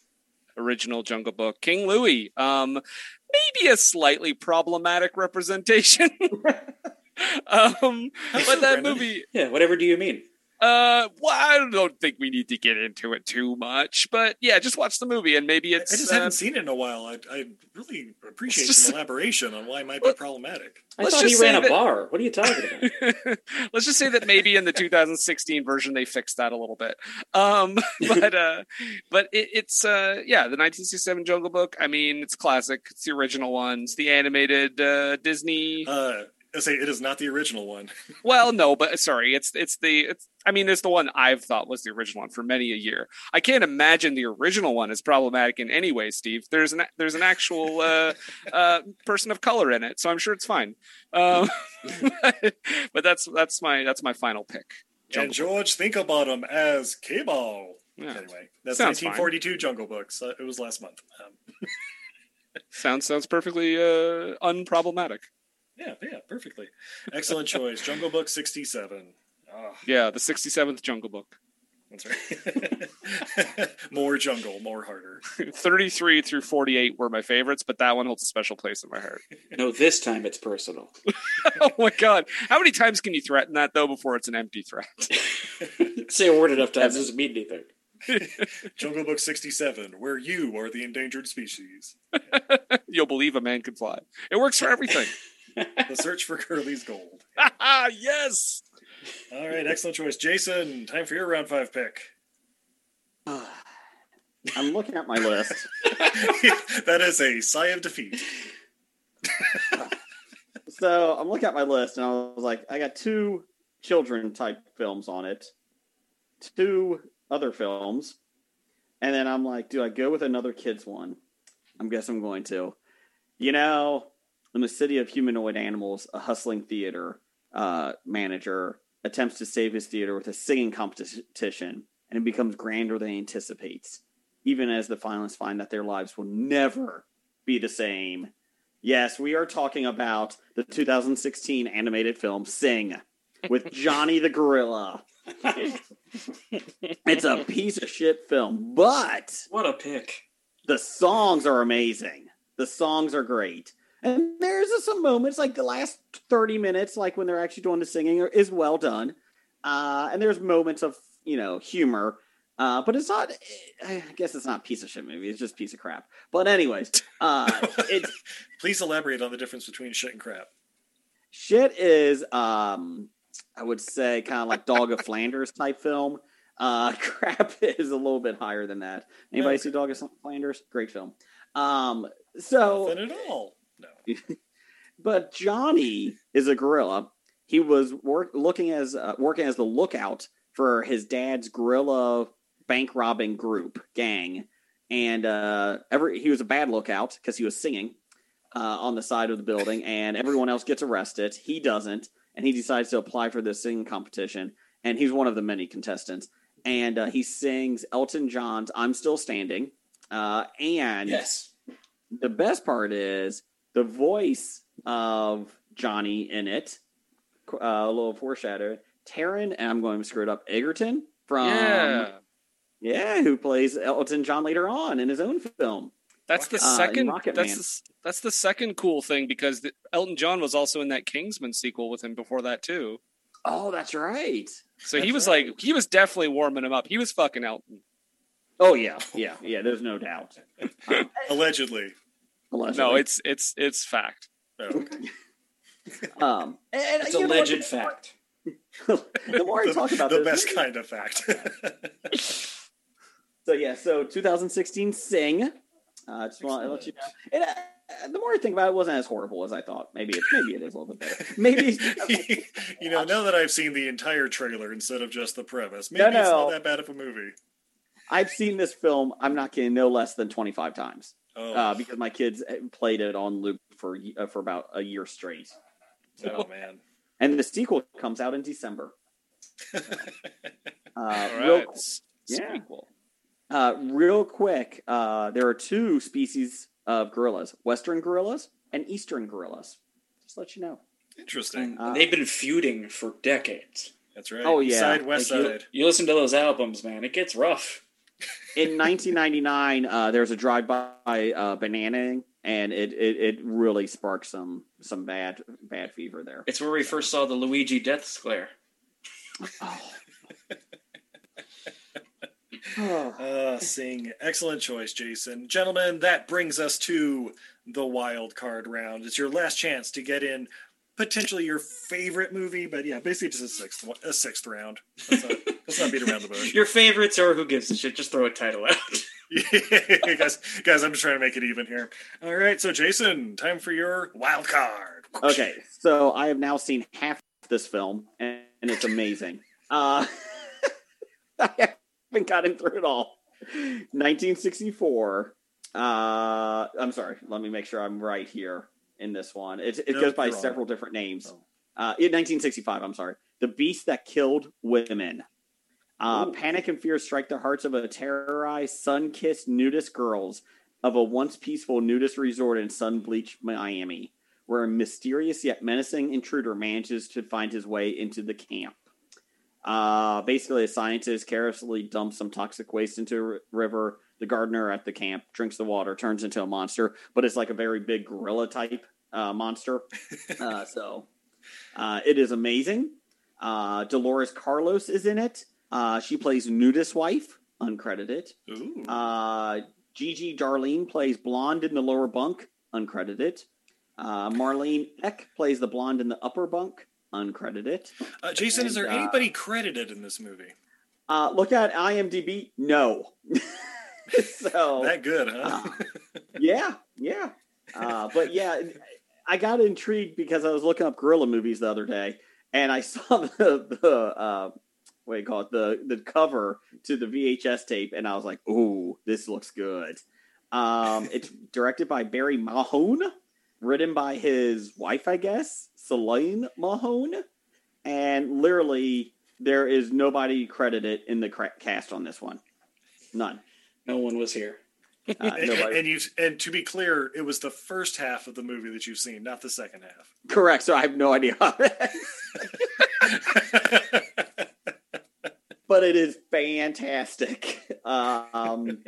original Jungle Book. King Louie, um, maybe a slightly problematic representation. um, but that movie, Yeah, whatever do you mean? uh, well, I don't think we need to get into it too much, but yeah, just watch the movie and maybe it's. I just uh, haven't seen it in a while. I, I really appreciate just- some elaboration on why it might be problematic. I Let's thought he ran a that- bar. What are you talking about? Let's just say that maybe in the 2016 version they fixed that a little bit. Um, but uh, but it, it's uh, yeah, the 1967 Jungle Book. I mean, it's classic. It's the original ones. The animated uh, Disney. Uh, I say it is not the original one. Well, no, but sorry, it's it's the it's. I mean, it's the one I've thought was the original one for many a year. I can't imagine the original one is problematic in any way, Steve. There's an there's an actual uh, uh, person of color in it, so I'm sure it's fine. Um, but that's that's my that's my final pick. and George Book. George Thinklebottom as K-Ball. Yeah. Anyway, that's Sounds fine. 1942 Jungle Books. Uh, it was last month. Um, Sounds sounds perfectly uh, unproblematic. Yeah, yeah, perfectly. Excellent choice. Jungle Book 67. Ah, Yeah, the 67th Jungle Book. that's right. more jungle, more harder. 33 through 48 were my favorites, but that one holds a special place in my heart. no, this time it's personal. oh my god. How many times can you threaten that though before it's an empty threat? Say a word enough times doesn't mean anything. Jungle Book 67, where you are the endangered species. You'll believe a man can fly. It works for everything. The search for Curly's gold. yes. All right, excellent choice. Jason, time for your round five pick. I'm looking at my list. that is a sigh of defeat. So I'm looking at my list, and I was like, I got two children type films on it, two other films, and then I'm like, do I go with another kids one? I'm guess I'm going to. You know, in the city of humanoid animals, a hustling theater uh, manager attempts to save his theater with a singing competition, and it becomes grander than he anticipates, even as the finalists find that their lives will never be the same. Yes, we are talking about the 2016 animated film Sing with Johnny the Gorilla. it's a piece of shit film, but What a pick. the songs are amazing. The songs are great. And there's some moments, like the last 30 minutes, like when they're actually doing the singing, is well done. Uh, and there's moments of, you know, humor. Uh, but it's not, I guess it's not a piece of shit movie. It's just a piece of crap. But, anyways, uh, it's, Please elaborate on the difference between shit and crap. shit is, um, I would say, kind of like Dog of Flanders type film. Uh, crap is a little bit higher than that. Anybody Okay. see Dog of Flanders? Great film. Um, so Nothing at all. No. but Johnny is a gorilla. He was work, looking as uh, working as the lookout for his dad's gorilla bank robbing group gang, and uh, every he was a bad lookout because he was singing uh, on the side of the building, and everyone else gets arrested. He doesn't, and he decides to apply for this singing competition, and he's one of the many contestants. And uh, he sings Elton John's "I'm Still Standing," uh, and Yes. the best part is the voice of Johnny in it. Uh, a little foreshadowed, Taron, and I'm going to screw it up. Egerton from yeah. yeah, who plays Elton John later on in his own film. That's the Uh, second. Rocket that's the, that's the second cool thing because the, Elton John was also in that Kingsman sequel with him before that too. Oh, that's right. So he was right. like he was definitely warming him up. He was fucking Elton. Oh yeah, yeah, yeah. There's no doubt. Allegedly. Allegedly. No, it's it's it's fact. Oh, okay. um, and, It's you a know legend fact. the more I talk about the this, best kind of fact. So yeah, so 2016 Sing. Uh, just want to let you know. And, uh, the more I think about it, it wasn't as horrible as I thought. Maybe it, maybe it is a little bit better. Maybe you know, now that I've seen the entire trailer instead of just the premise, maybe No, it's no. not that bad of a movie. I've seen this film. I'm not kidding, no less than 25 times Oh, uh, because my kids played it on loop for uh, for about a year straight. oh man. And the sequel comes out in December. Uh, All real right. S- yeah. sequel. Uh, real quick, uh, there are two species of gorillas: Western gorillas and Eastern gorillas. Just to let you know. Interesting. Uh, They've been feuding for decades. That's right. oh, yeah. Side, West Like, you, you listen to those albums, man. It gets rough. In 1999, uh, there was a drive-by uh, bananing, and it, it it really sparked some some bad bad fever there. It's where we first saw the Luigi Death Glare. Oh. Uh, sing. Excellent choice, Jason. Gentlemen, that brings us to the wild card round. It's your last chance to get in potentially your favorite movie, but yeah, basically just a sixth one, a sixth round. Let's not, let's not beat around the bush. Your favorites or who gives a shit? Just throw a title out. guys, guys, I'm just trying to make it even here. All right, so Jason, time for your wild card. Okay, so I have now seen half this film, and, and it's amazing. Uh, I haven't gotten through it all. 1964. Uh, I'm sorry. Let me make sure I'm right here in this one. It, it No, goes by several different names. Oh. Uh, in 1965, I'm sorry. The Beast That Killed Women. Uh, panic and fear strike the hearts of a terrorized, sun-kissed nudist girls of a once peaceful nudist resort in sun-bleached Miami, where a mysterious yet menacing intruder manages to find his way into the camp. Uh, basically, a scientist carelessly dumps some toxic waste into a river. The gardener at the camp drinks the water, turns into a monster, but it's like a very big gorilla type uh, monster. uh, so uh, it is amazing. Uh, Dolores Carlos is in it. Uh, she plays nudist wife, uncredited. Ooh. Uh, Gigi Darlene plays blonde in the lower bunk, uncredited. Uh, Marlene Eck plays the blonde in the upper bunk, uncredited. Uh, Jason, is there anybody credited in this movie? Uh, look at IMDb. No. so That good, huh? uh, yeah, yeah. Uh, but yeah, I got intrigued because I was looking up gorilla movies the other day, and I saw the the uh, what do you call it the the cover to the VHS tape, and I was like, "Ooh, this looks good." Um, it's directed by Barry Mahon, written by his wife, I guess, Celine Mahone, and literally there is nobody credited in the cra- cast on this one. None. No one was here. Uh, and, and you and to be clear, it was the first half of the movie that you've seen, not the second half. Correct. So I have no idea. but it is fantastic. Um,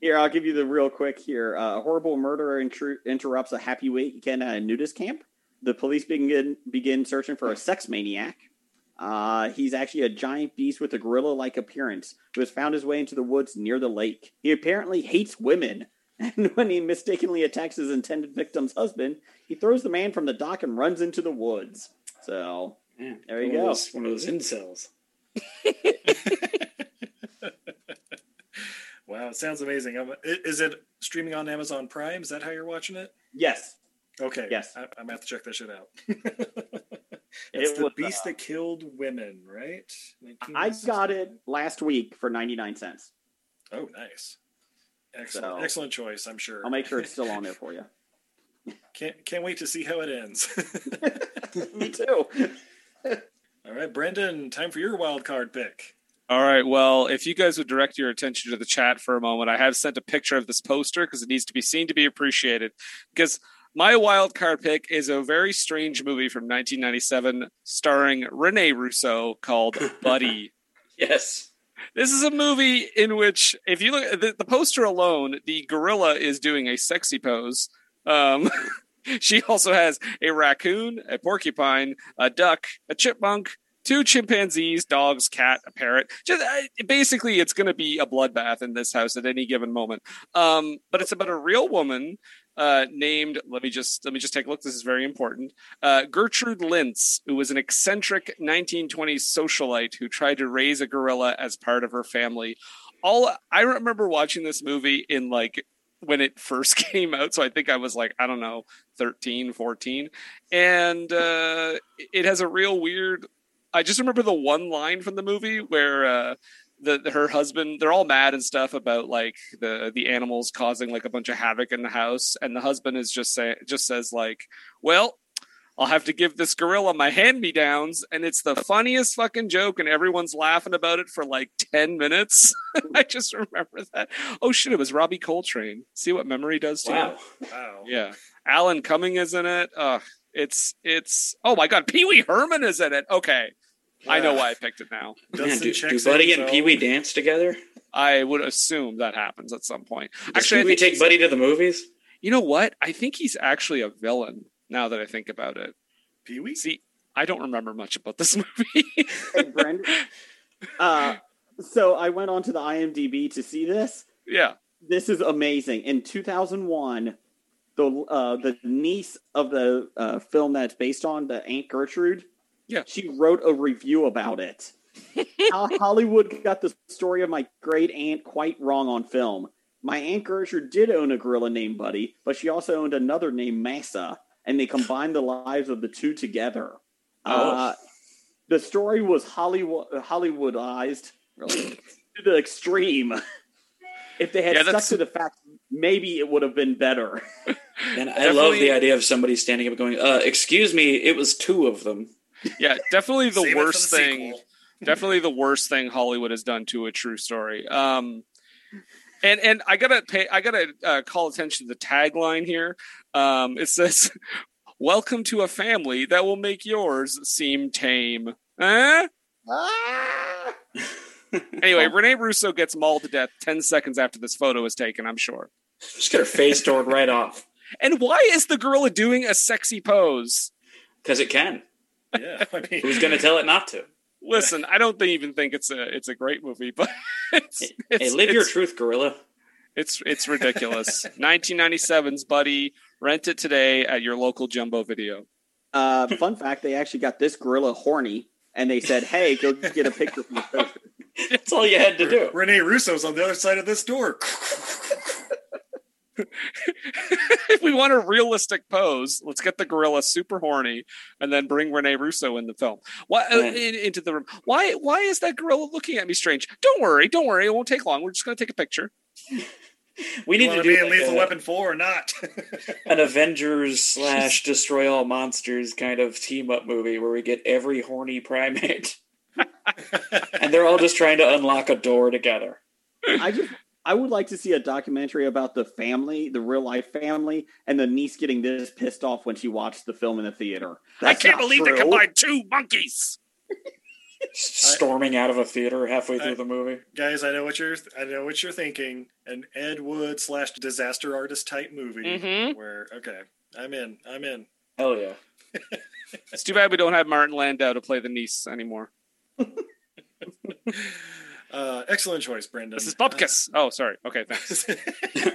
Here, I'll give you the real quick here. Uh, a horrible murderer intru- interrupts a happy weekend at a nudist camp. The police begin begin searching for a sex maniac. Uh, he's actually a giant beast with a gorilla-like appearance who has found his way into the woods near the lake. He apparently hates women, and when he mistakenly attacks his intended victim's husband, he throws the man from the dock and runs into the woods. So Man, There you one of go. those- one of those incels. Wow, it sounds amazing. Um, Is it streaming on Amazon Prime? Is that how you're watching it? yes, Okay. Yes. I, I'm gonna have to check that shit out. It it's the was, beast uh, that killed women, right? I got it last week for ninety nine cents. Oh, nice. Excellent, So- excellent choice. I'm sure. I'll make sure it's still on there for you. Can't can't wait to see how it ends. Me too. All right, Brendan, time for your wild card pick. All right. Well, if you guys would direct your attention to the chat for a moment, I have sent a picture of this poster because it needs to be seen to be appreciated. Because my wild card pick is a very strange movie from 1997 starring Rene Russo called Buddy. Yes. This is a movie in which, if you look at the, the poster alone, the gorilla is doing a sexy pose. Um, she also has a raccoon, a porcupine, a duck, a chipmunk, two chimpanzees, dogs, cat, a parrot. Just uh, basically, it's going to be a bloodbath in this house at any given moment. Um, but it's about a real woman uh, named. Let me just let me just take a look. This is very important. Uh, Gertrude Lintz, who was an eccentric 1920s socialite who tried to raise a gorilla as part of her family. All I remember watching this movie in like when it first came out so i think i was like i don't know 13 14 and uh it has a real weird i just remember the one line from the movie where uh the, the- her husband they're all mad and stuff about like the the animals causing like a bunch of havoc in the house and the husband is just say just says like well I'll have to give this gorilla my hand me downs, and it's the funniest fucking joke, and everyone's laughing about it for like 10 minutes. I just remember that. Oh shit, it was Robbie Coltrane. See what memory does to Wow. you? Wow. Yeah. Alan Cumming is in it. Uh it's it's oh my god, Pee Wee Herman is in it. Okay. I know why I picked it now. Man, do, do Buddy and Pee Wee dance together? I would assume that happens at some point. Does Actually, I Pee Wee think take Buddy to the movies? You know what? I think he's actually a villain now that I think about it. Pee Wee? See, I don't remember much about this movie. Hey, Brendan. Uh, so I went on to the IMDb to see this. yeah. This is amazing. In 2001, the uh, the niece of the uh, film that's based on, the Aunt Gertrude, Yeah. she wrote a review about it. How Hollywood got the story of my great aunt quite wrong on film. My Aunt Gertrude did own a gorilla named Buddy, but she also owned another named Massa, and they combined the lives of the two together. Oh. Uh, the story was Hollywood Hollywoodized really, to the extreme. If they had Yeah, stuck to the facts, maybe it would have been better. And I love the idea of somebody standing up and going, uh, excuse me, it was two of them. Yeah, definitely the Save it for worst the thing. definitely the worst thing Hollywood has done to a true story. Um, and and I gotta pay. I gotta uh, call attention to the tagline here. Um, it says, "Welcome to a family that will make yours seem tame." Huh? Anyway, Rene Russo gets mauled to death ten seconds after this photo is taken. I'm sure. Just get her face torn right off. And why is the gorilla doing a sexy pose? Because it can. Yeah, I mean, Who's going to tell it not to? Listen, I don't think, even think it's a it's a great movie, but it's, Hey, it's live your truth, gorilla. It's it's ridiculous. 1997's Buddy. Rent it today at your local Jumbo Video. Uh, fun fact: they actually got this gorilla horny, and they said, "Hey, go get a picture from the poster." That's all you had to do. Rene Russo's on the other side of this door. if we want a realistic pose, let's get the gorilla super horny and then bring Rene Russo in the film. Why uh, Yeah. in, into the room? Why why is that gorilla looking at me strange? Don't worry, don't worry. It won't take long. We're just going to take a picture. We You need to to be do in like Lethal a- Weapon 4 or not? an Avengers slash Destroy All Monsters kind of team up movie where we get every horny primate. and they're all just trying to unlock a door together. I just, I would like to see a documentary about the family, the real life family, and the niece getting this pissed off when she watched the film in the theater. I can't not believe they true. combined two monkeys. Storming out of a theater halfway through the movie. Guys, I know what you're I know what you're thinking. An Ed Wood slash disaster artist type movie Mhm. where okay, I'm in. I'm in. Hell yeah. It's too bad we don't have Martin Landau to play the niece anymore. Uh, excellent choice, Brendan. This is Bupkis. Oh, sorry. Okay, thanks.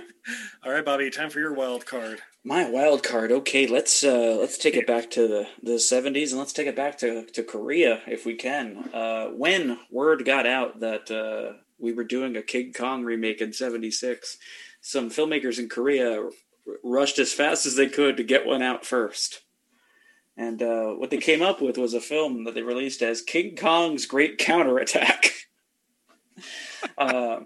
All right, Bobby, time for your wild card. My wild card. Okay, let's uh, let's take it back to the the seventies and let's take it back to, to Korea if we can. Uh, when word got out that uh, we were doing a King Kong remake in '76, some filmmakers in Korea r- rushed as fast as they could to get one out first. And uh, what they came up with was a film that they released as King Kong's Great Counterattack. uh,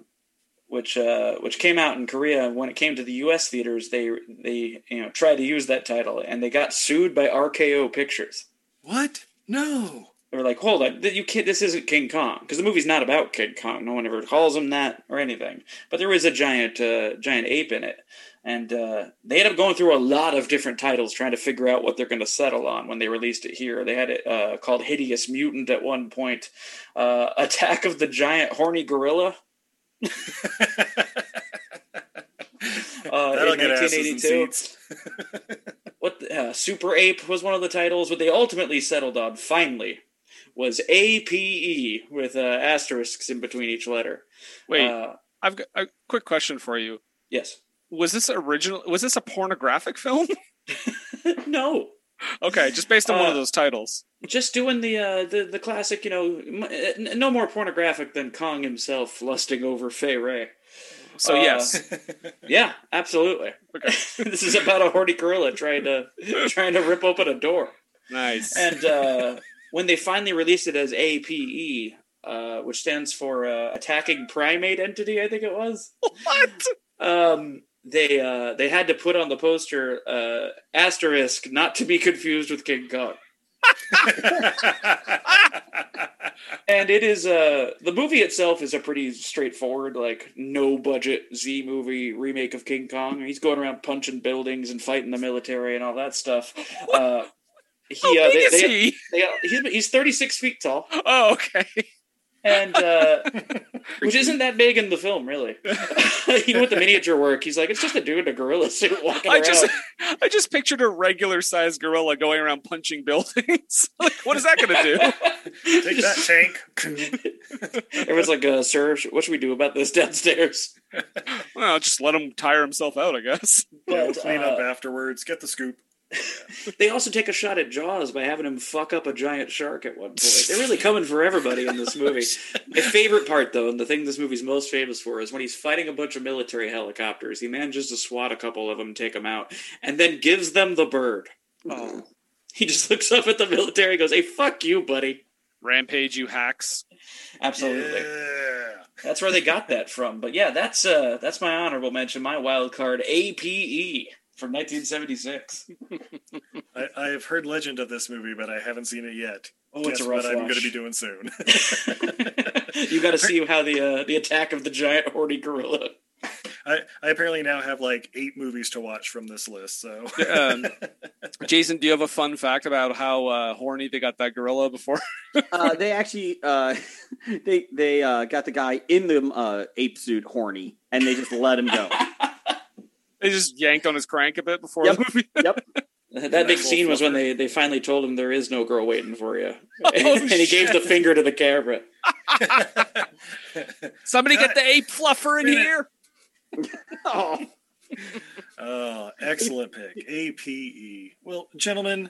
which uh, which came out in Korea. When it came to the U.S. theaters, they they you know tried to use that title, and they got sued by RKO Pictures. What? No. They were like, "Hold on, you kid, this isn't King Kong because the movie's not about King Kong. No one ever calls him that or anything. But there is a giant uh, giant ape in it." And uh, they ended up going through a lot of different titles trying to figure out what they're going to settle on when they released it here. They had it uh, called Hideous Mutant at one point, uh, Attack of the Giant Horny Gorilla. uh, That'll in get asses 1982. what the, uh, Super Ape was one of the titles. What they ultimately settled on, finally, was APE with uh, asterisks in between each letter. Wait, Uh, I've got a quick question for you. Yes. Was this original? Was this a pornographic film? no. Okay, just based on one of Uh, those titles. Just doing the uh, the the classic, you know, m- uh, no more pornographic than Kong himself lusting over Fay Wray. So Uh, yes. Yeah, absolutely. this is about a horny gorilla trying to trying to rip open a door. Nice. And uh, when they finally released it as APE, uh, which stands for uh, Attacking Primate Entity, I think it was. What? Um, they uh, they had to put on the poster uh, asterisk, not to be confused with King Kong. and it is uh the movie itself is a pretty straightforward like no budget z movie remake of king kong he's going around punching buildings and fighting the military and all that stuff uh he, How uh, big they- is they- he? they- he's, he's 36 feet tall Oh, okay. And uh which isn't that big in the film really even with the miniature work he's like it's just a dude in a gorilla suit walking I around just, I just pictured a regular sized gorilla going around punching buildings. like, what is that going to do? Take that tank. everyone's like uh sir what should we do about this downstairs Well, just let him tire himself out, I guess. We'll But, clean up uh, afterwards. Get the scoop. They also take a shot at Jaws by having him fuck up a giant shark at one point. They're really coming for everybody in this movie. My favorite part, though, and the thing this movie's most famous for, is when he's fighting a bunch of military helicopters. He manages to swat a couple of them, take them out, and then gives them the bird. Oh. He just looks up at the military, and goes, "Hey, fuck you, buddy." Rampage, you hacks. Absolutely. That's where they got that from. But yeah, that's uh that's my honorable mention, my wild card, APE from 1976. I, I have heard legend of this movie, but I haven't seen it yet. Oh, it's a rough what I'm going to be doing soon. you got to see how the uh, the attack of the giant horny gorilla. I, I apparently now have like eight movies to watch from this list. So Um, Jason, do you have a fun fact about how uh, horny they got that gorilla before? uh, they actually uh, they they uh, got the guy in the uh, ape suit horny, and they just let him go. They just yanked on his crank a bit before Yep. the movie. Yep. That big scene was when they, they finally told him there is no girl waiting for you, Oh, and, he gave the finger to the camera. Somebody get the ape fluffer in Minute. here. oh. Oh, excellent pick. APE. Well, gentlemen,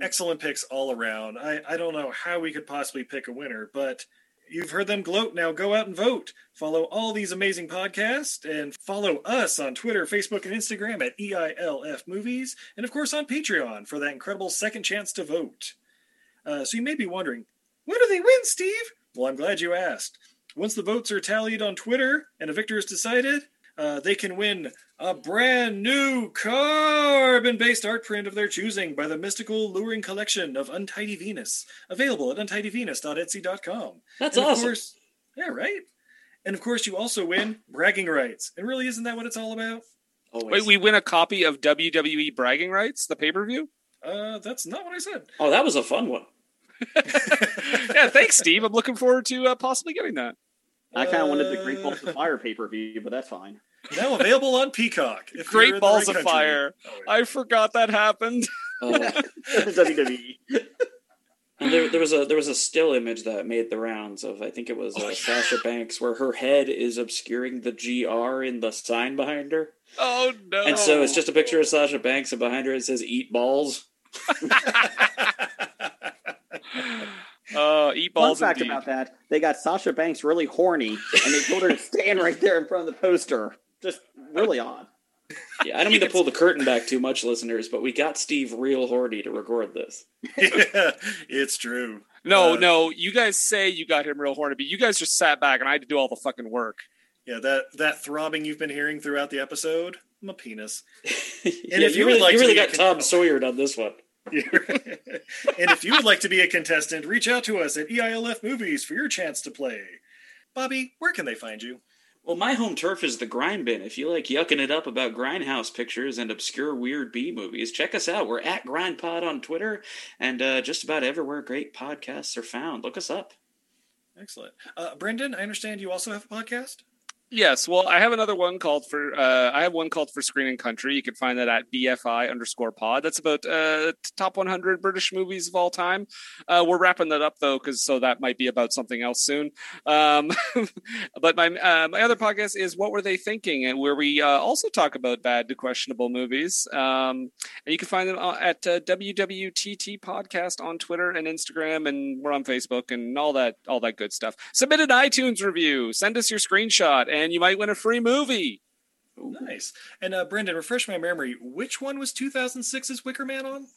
excellent picks all around. I, I don't know how we could possibly pick a winner, but you've heard them gloat. Now go out and vote. Follow all these amazing podcasts and follow us on Twitter, Facebook, and Instagram at EILF Movies, and of course on Patreon for that incredible second chance to vote. Uh, so you may be wondering, when do they win, Steve? Well, I'm glad you asked. Once the votes are tallied on Twitter and a victor is decided, uh, they can win a brand new carbon based art print of their choosing by the mystical luring collection of Untidy Venus, available at untidyvenus.etsy.com. That's And of awesome. course- yeah, right? And of course, you also win bragging rights. And really, isn't that what it's all about? Always. Wait, we win a copy of WWE Bragging Rights, the pay per view? Uh, that's not what I said. oh, that was a fun one. yeah, thanks, Steve. I'm looking forward to uh, possibly getting that. I kind of wanted the Great Balls of Fire pay per view, but that's fine. Now available on Peacock. if Great Balls right of country. Fire. I forgot that happened. Oh. WWE. And there, there was a there was a still image that made the rounds of I think it was uh, Sasha Banks where her head is obscuring the GR in the sign behind her, Oh no! and so it's just a picture of Sasha Banks, and behind her it says "Eat balls." Uh, eat balls. Fun fact indeed. about that: they got Sasha Banks really horny, and they told her to stand right there in front of the poster. Just really odd. Yeah, I don't mean to pull the curtain back too much, listeners, but we got Steve real horny to record this. yeah, it's true. No, Uh, no. You guys say you got him real horny, but you guys just sat back and I had to do all the fucking work. Yeah, that that throbbing you've been hearing throughout the episode, my penis. And And yeah, if you, you would really, like you really be a got con- Tom Sawyer on this one. and if you would like to be a contestant, reach out to us at EILF Movies for your chance to play. Bobby, where can they find you? Well, my home turf is the Grind Bin. If you like yucking it up about grindhouse pictures and obscure weird B movies, check us out. We're at GrindPod on Twitter and uh, just about everywhere great podcasts are found. Look us up. Excellent. Uh, Brendan, I understand you also have a podcast? Yes, well, I have another one called for. Uh, I have one called for Screen and Country. You can find that at BFI underscore Pod. That's about uh, top 100 British movies of all time. Uh, we're wrapping that up though, because so that might be about something else soon. Um, but my uh, my other podcast is What Were They Thinking, and where we uh, also talk about bad to questionable movies. Um, and you can find them uh, at uh, WWTT Podcast on Twitter and Instagram, and we're on Facebook and all that all that good stuff. Submit an iTunes review. Send us your screenshot, and you might win a free movie. Nice. And uh, Brendan, refresh my memory. Which one was 2006's Wicker Man on?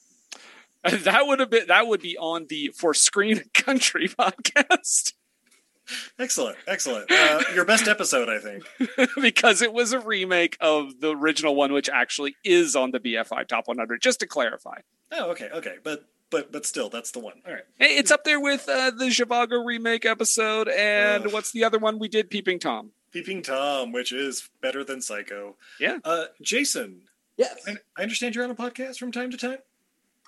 That would have been that would be on the For Screen Country podcast Excellent, excellent. Uh, your best episode, I think. because it was a remake of the original one, which actually is on the BFI Top 100. Just to clarify, Oh, okay, okay, but but but still, that's the one. All right. Hey, it's up there with uh, the Zhivago remake episode and Ugh. what's the other one we did? Peeping Tom. Peeping Tom, which is better than Psycho. Yeah. Uh, Jason, Yes. I, I understand you're on a podcast from time to time.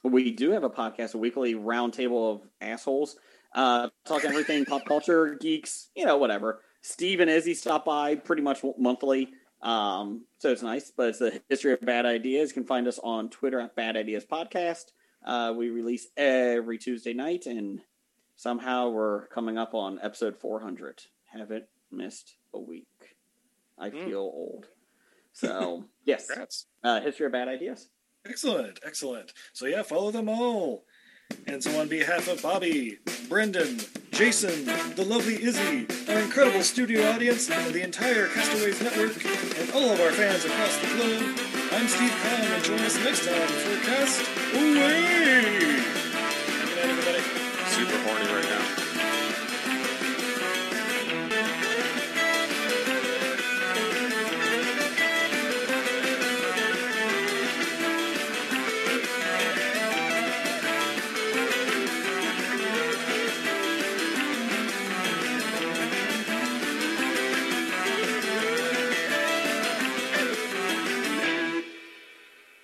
We do have a podcast, a weekly roundtable of assholes, uh, talking everything pop culture, geeks, you know, whatever. Steve and Izzy stop by pretty much monthly, um, so it's nice. But it's the history of bad ideas. You can find us on Twitter at Bad Ideas Podcast. Uh, we release every Tuesday night, and somehow we're coming up on episode 400. Haven't missed a week. I Mm. feel old. So yes, Congrats. uh, history of bad ideas. Excellent, excellent. So yeah, follow them all. And so on behalf of Bobby, Brendan, Jason, the lovely Izzy, our incredible studio audience, and the entire Castaways Network, and all of our fans across the globe, I'm Steve Kahn, and join us next time for Cast Away!